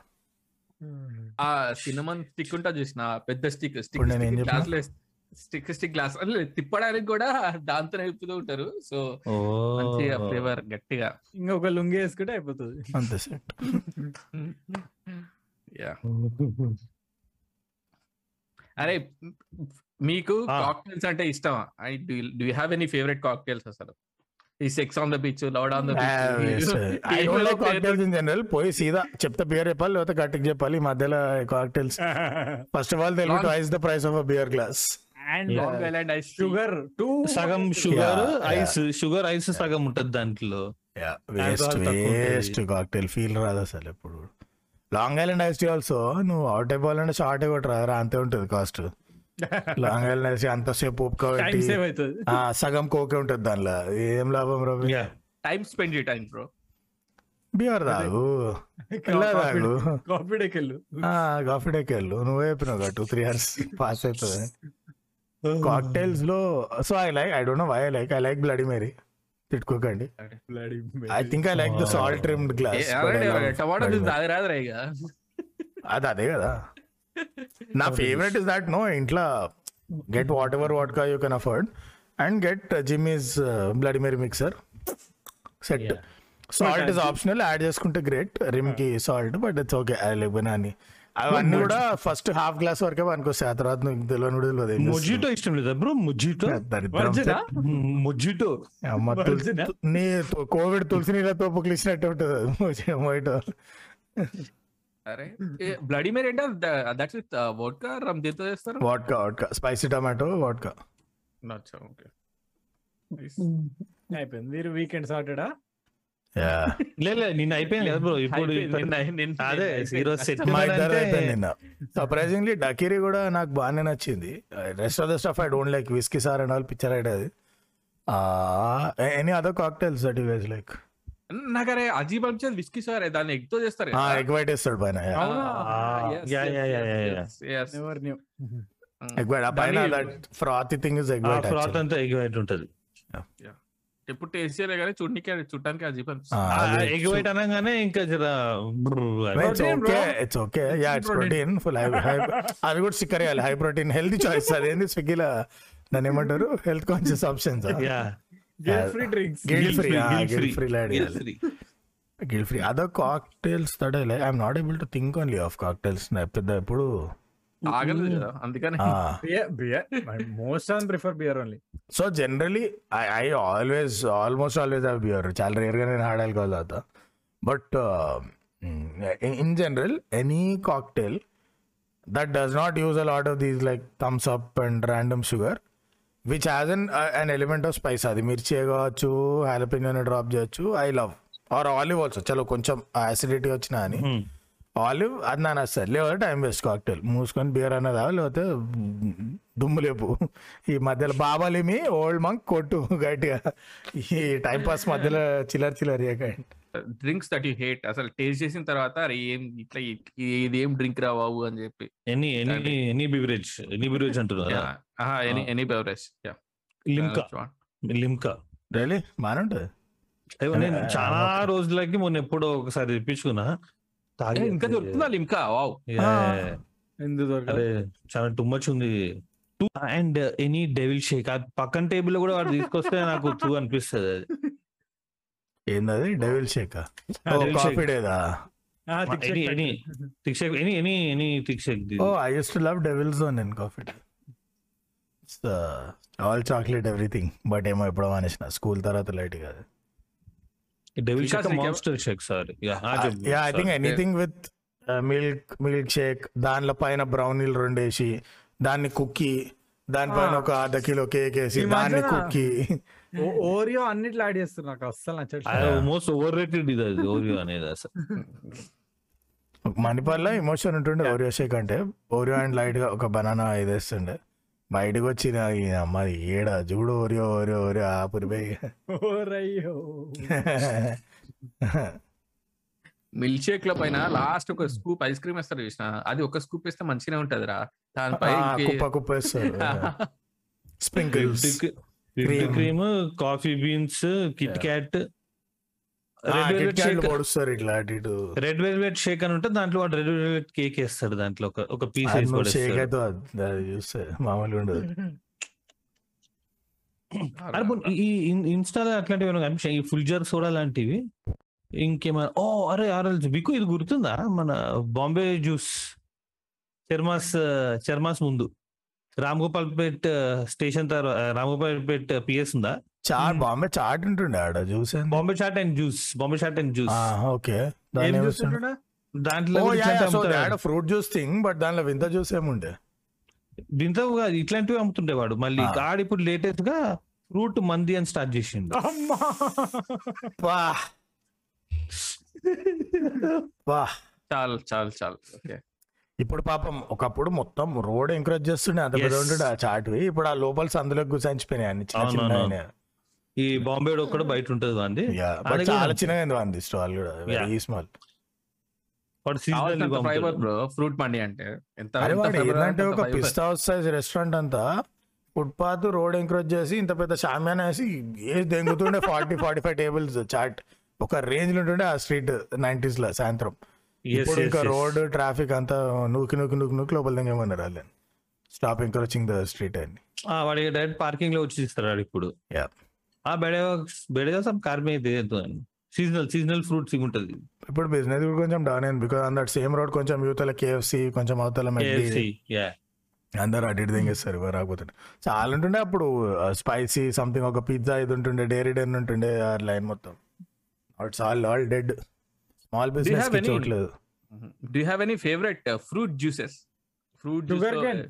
ఆ సినిమన్ స్టిక్ ఉంటా చూసిన పెద్ద stick stick stick stick glass. అంటే తిప్పడానికి కూడా దాంతో నిలుపుతూ ఉంటారు. సో మంచిగా ఫ్లేవర్ గట్టిగా. ఇంకొక లుంగి వేసుకుంటే అయిపోతుంది. అంతే సెట్. యా. అరే మీకు. కాక్టైల్స్ అంటే ఇష్టమా? I do you have any favourite cocktails అసలు? ఈ sex on the beach loud on the I don't like cocktails in general పోయి సీదా చెప్తే బియర్ చెప్పాలి లేకపోతే గట్టికి చెప్పాలి ఈ మధ్యలో cocktails first of all Telugu twice the price of a beer glass and long island ice sugar too సగం sugar Yeah, ice sugar ice సగం ఉంటది దాంట్లో. వేస్ట్. వేస్ట్ కాక్టైల్ ఫీల్ రాదు అసలు ఎప్పుడు. Long island ice tea also నువ్వు అవుట్ అయిపోవాలంటే షార్ట్ కొట్టరా అంతే ఉంటుంది కాస్ట్ లాంగ్ ఐలాండ్ ఐస్ అంతసేపు టైం ఒప్పుకోబెట్టి సేవ్ అవుతుంది. ఆ, సగం కోకే ఉంటుంది దానిలో. ఏం లాభం రవి Yeah. Time spend you time bro beer తాగు. ఎలా తాగు. కాఫీ డేకి వెళ్ళు కాఫీ డేకి వెళ్ళు నువ్వే చెప్పినావు టూ త్రీ అవర్స్ పాస్ అవుతుంది. కాక్టైల్స్లో so I like I don't know why I like I like bloody Mary తిట్టుకోకండి. I think I like the salt trimmed glass tomato తాగరాదురా ఇక. అది అదే కదా. నా ఫేవరెట్ ఇస్ దట్ నో ఇంట్లో గెట్ వాట్ ఎవర్ వాట్ కా you can afford and get Jimmy's blood Mary mixer set salt is optional add చేసుకుంటే great రిమ్కి salt but it's okay I like బనాని అవన్నీ కూడా ఫస్ట్ హాఫ్ గ్లాస్ వరకే పనికొస్తాయి ఆ తర్వాత నువ్వు తెలియని కూడా తెలియదు మొజిటో ఇష్టం లేదా బ్రో? మొజిటో? మొజిటో? నీ కోవిడ్ తులసి నీళ్ళతో పుక్లిసినట్టు ఉంటుంది. అది మొయిటో అరే బ్లడీ మేరీ అంటే దట్స్ విత్ వోడ్కా రమ్ దీంతో చేస్తారు? వాట్కా వాట్కా స్పైసీ టమాటో అచ్చా ఓకే. అయిపోయింది. మీరు వీకెండ్ సాటర్డా లేదు నిన్న అయిపోయింది కదా బ్రో. ఇప్పుడు అదే ఈరోజు సెట్ నిన్న. సర్ప్రైజింగ్లీ డకీరి కూడా నాకు బాగానే నచ్చింది. Rest of the stuff I don't like whisky sir and all picture I'd అది. Any other cocktails that you guys like నాకు అరే అజీబ్ విస్కీ సార్ దాన్ని ఎగ్తో చేస్తారు. ఎగ్ వైట్ వేస్తాడు పైన ఎగ్ వైట్ ఆ పైన frothy thing is egg white froth అంతా ఎగ్ వైట్ ఉంటది ఎప్పుడు టేస్ట్ చేయలే కానీ చూడడానికి చూడటానికి అజీబ్ ఎగ్ అనగానే ఇంకా. It's okay bro. It's okay yeah it's protein full high high అది కూడా స్టిక్కర్ వేయాలి హై ప్రోటీన్ హెల్తీ చాయిస్ అదేంది స్విగ్గీలో? దాన్ని ఏమంటారు? Health conscious options free drinks guilt free guilt. Free lord free. Guilt free other cocktails like I'm not able to think only of cocktails పెద్ద ఎప్పుడు ఆగలేదు కదా అందుకని beer beer most on prefer beer only so generally I I always almost always have beer చాలా రేర్గా నేను హార్డ్ ఆల్కహాల్ తాగుతా. But in general any cocktail that does not use a lot of these like Thums up and random sugar which has an an element of spice అది మిర్చి కావచ్చు హ్యాలపినోని డ్రాప్ చేయొచ్చు I love or olive also చలో కొంచెం యాసిడిటీ వచ్చినా అని. ఆలివ్ అది నా నచ్చారు లేకపోతే టైం వేస్ట్ కాక్టైల్. మూసుకొని బియర్ అన్నదా లేకపోతే దుమ్ము లేపు. ఈ మధ్యలో బాబాలిమి ఓల్డ్ మంక్ కొట్టు గట్టిగా. ఈ టైం పాస్ మధ్యలో చిల్లర చిల్లర డ్రింక్స్ దట్ యూ హేట్. అసలు టేస్ట్ చేసిన తర్వాత అరే ఏం ఇట్లా ఇది ఏం డ్రింక్ రా బాబు అని చెప్పి. Any any any beverage any beverage అంటున్నారు any any beverage Limca. Limca. ఉంటుంది. అయ్యో, నేను ఆ, చాలా. రోజులకి మొన్న ఎప్పుడో ఒకసారి తెప్పించుకున్నా. తాగి ఇంకా దొరుకుతుందా లిమ్కా? వావ్. అరే చాలా టూ మచ్ ఉంది. And any devil shake. ఆ పక్కన టేబుల్లో కూడా వాడు తీసుకొస్తే నాకు టూ అనిపిస్తుంది అది. ఏందది? Devil shake Devil coffee. డేదా? Thick shake any any any thick shake oh I use to love Devil's zone in coffee all chocolate everything. But ఏమో ఎప్పుడో మానేసిన. స్కూల్ తర్వాత లైట్ కాదు devil shake Because we monster shake sir yeah I think anything with milk milk shake దానిలో పైన బ్రౌనీలు రెండేసి దాన్ని కుక్కీ దానిపైన. ఒక అర్ధ కిలో కేక్ వేసి దాన్ని కుక్కీ. ఓరియో అన్నిట్లో యాడ్ చేస్తారు నాకు అస్సలు నచ్చట్లేదు. మోస్ట్ ఓవర్ రేటెడ్ ఇది అది ఓరియో అనేది అసలు. మణిపాల్లో ఎమోషన్ ఉంటుండే ఓరియో షేక్ అంటే. ఓరియో అండ్ లైట్గా ఒక బనానా ఇదేస్తుండే బయటకు వచ్చి నా ఈ అమ్మాయి ఏడ చూడు ఓరియో ఓరియో ఓరియో ఆ పురిపోయి ఓరయ్యో. మిల్క్ షేక్లో పైన లాస్ట్ ఒక స్కూప్ ఐస్ క్రీమ్ వేస్తారు చూసిన? అది ఒక స్కూప్ వేస్తే మంచిగా ఉంటది రా దానిపై కుప్ప కుప్ప sprinkles. Cream. Cream coffee beans Kit Kat. Red velvet shake red velvet shake అని ఉంటే దాంట్లో వాడు రెడ్ వెల్వెట్ కేక్ వేస్తాడు దాంట్లో ఒక ఒక పీస్ షేక్. అయితే చూస్తే మామూలుగా ఉండదు. అరే ఈ ఇన్- ఇన్స్టాలో అట్లాంటివి ఈ ఫుల్ జర్ సోడా లాంటివి ఇంకేమైనా ఓ అరే ఆర్ఎల్ మీకు ఇది గుర్తుందా? మన బాంబే జ్యూస్ చర్మాస్ చర్మాస్ ముందు. రామ్ గోపాల్ పేట్ స్టేషన్ తర్వాత రామ్ గోపాల్ పేట్ పిఎస్ ఉందా? చాట్ బాంబే చాట్ ఉంటుండే ఆడ చూసే Bombay chaat and juice Bombay chaat and juice. Okay. దాంట్లో కూడా ఇట్లాంటివి అమ్ముతాడు. ఫ్రూట్ జ్యూస్ థింగ్ బట్ దానిలో వింత జ్యూస్ ఏముండే? దీంతో కాదు, ఇట్లాంటివి అమ్ముతుండే వాడు. మళ్ళీ. ఆడు ఇప్పుడు లేటెస్ట్గా ఫ్రూట్ మంది అని స్టార్ట్ చేసిండు. అమ్మా! వా! వా! చాలు చాలు చాలు. ఓకే. ఇప్పుడు పాపం ఒకప్పుడు మొత్తం రోడ్ ఎంకరేజ్ చేస్తుండే అంత. పెద్ద ఉంటుండే ఆ చాట్వి ఇప్పుడు ఆ లోపల సందులోకి గుసాయించిపోయినాయి అన్ని చిన్న అవునవును. చిన్న ఈ బాంబే ఒక్కడ బయట ఉంటది అది చాలా చిన్నగా ఉంది అంది స్టాల్ కూడా వెరీ Yeah. స్మాల్ ఫ్రూట్ అంటే. ఏంటంటే ఒక. పిస్తా హౌస్ సైజ్ రెస్టారెంట్ అంతా ఫుట్పాత్ రోడ్ ఎంకరేజ్ చేసి ఇంత పెద్ద షామ్యాన్ వేసి ఏ దెంగుతుండే forty forty five tables chaat. ఒక రేంజ్లో ఉంటుండే ఆ స్ట్రీట్ నైన్టీస్లో సాయంత్రం. ఇప్పుడు ఇంకా. రోడ్ ట్రాఫిక్ అంతా నూకి నూకి నూకి నూకి లోపల దిగమన్నారు వాళ్ళని స్టాప్ ఎంకరేజింగ్ ద స్ట్రీట్ అని ఆ, వాడి డైరెక్ట్ పార్కింగ్లో వచ్చి ఇస్తారు వాడు ఇప్పుడు. ఆ బెడగా బెడగా సబ్ కార్ మే సీజనల్ సీజనల్ ఫ్రూట్స్ ఉంటది. ఇప్పుడు బిజినెస్ కూడా కొంచెం డౌన్ అయింది బికాస్ అందరు సేమ్ రోడ్ కొంచెం యూతల కేఎఫ్సి కొంచెం అవతల. అందరు అటు ఇటు దింగేస్తారు ఎవరు రాకపోతే చాలా ఉంటుండే అప్పుడు స్పైసీ సంథింగ్ ఒక పిజ్జా ఇది ఉంటుండే డైరీ డెన్ ఉంటుండే ఆ లైన్ మొత్తం. It's all all dead small business have కి any- చూడలేదు do have any favourite fruit juices fruit cane.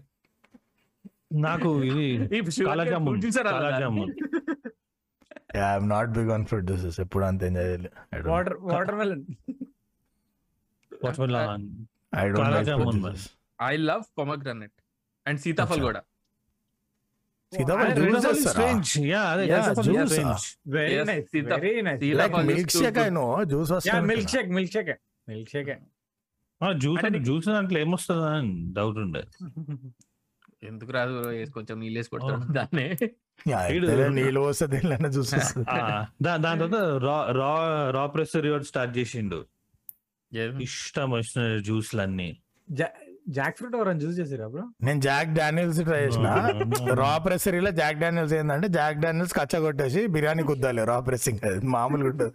నాకు ఇది kala jamun kala jamun I'm not big on fruit juices ఎప్పుడు అంత ఎంజాయ్ చేయలేదు. Water water melon watermelon I don't like I love pomegranate and sitaphal. కూడా జ్యూస్ జ్యూస్ జ్యూస్ జ్యూస్ దాంట్లో ఏమొస్తుందా అని డౌట్ ఉండే ఎందుకు రాదు కొంచెం నీళ్ళు వేసి దాన్ని నీళ్ళు జ్యూస్ వస్తుంది ఆ, దా- దాని తర్వాత రా రా రా ప్రెస్ రివార్డ్ స్టార్ట్ చేసిండు? ఇష్టం వచ్చిన జ్యూస్లన్నీ జాక్ ఫ్రూట్ ఎవరైనా జ్యూస్ చేసిరా బ్రో నేను జాక్ డానియల్స్ ట్రై చేసిన. రా ప్రెసరీలో జాక్ డానియల్స్ ఏంటంటే జాక్ డానియల్స్ కచ్చ కొట్టేసి బిర్యానీ కుద్దాలి రా ప్రెస్సింగ్ అది మామూలుగా ఉంటుంది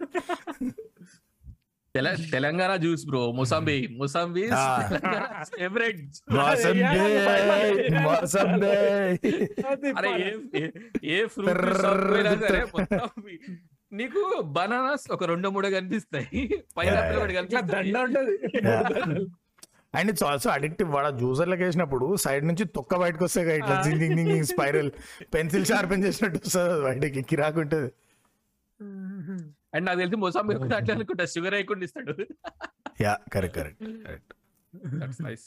తెల తెలంగాణ జ్యూస్ బ్రో ముసాంబి ముసాంబి. ఫేవరెట్ మోసం బే మోసం బే అరే ఏ ఫ్రూట్ నీకు బనానాస్ ఒక రెండు మూడు కనిపిస్తాయి. పైనాపిల్ ఒకటి ఉంటది. And it's also addictive. వాడు జ్యూసర్లకు వేసినప్పుడు సైడ్ నుంచి తొక్క బయటకు వస్తాయి ఇట్లా జింగ్ జింగ్ స్పైరల్. పెన్సిల్ షార్పెన్ చేసినట్టు వస్తుంది బయటకి కిరాకు ఉంటుంది. అండ్ నాకు తెలిసి మొసాంబి ఒకటి అట్లా అనుకుంటా షుగర్ వేయకుండా ఇస్తాడు. Yeah correct correct correct. Nice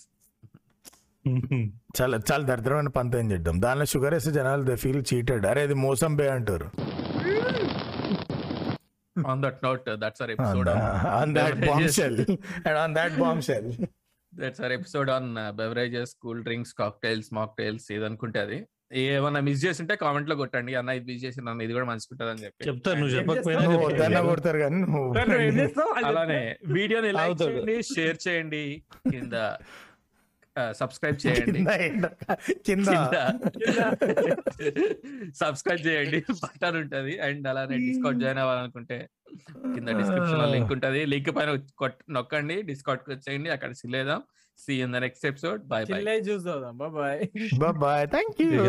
చాలా చాలా దరిద్రమైన పంత చేద్దాం? దానిలో షుగర్ వేస్తే జనాలు దే ఫీల్ చీటెడ్. అరే ఇది మోసం బే అంటారు. On that note that's our episode on that bombshell and on that bombshell that's our episode on beverages cool drinks cocktails mocktails ఏదనుకుంటే అది. ఏమన్నా మిస్ చేసి ఉంటే కామెంట్లో కొట్టండి. అన్న ఇది మిస్ చేసి అన్న ఇది కూడా మంచుకుంటది అని చెప్పి. చెప్తారు నువ్వు చెప్పకపోయినా కొడతారు కానీ అలానే వీడియోని లైక్. చేయండి షేర్ చేయండి. కింద సబ్స్క్రైబ్ చేయండి. కింద. ఏంట- కింద. సబ్స్క్రైబ్ చేయండి. బటన్ ఉంటది. అండ్ అలానే డిస్కౌంట్ జాయిన్ అవ్వాలనుకుంటే కింద డిస్క్రిప్షన్లో లింక్ ఉంటది. లింక్ పైన నొక్కండి. డిస్కౌంట్ వచ్చేయండి. అక్కడ సిలేదాం see in the next episode bye bye చూద్దాం బాయ్ బాయ్ థ్యాంక్ యూ.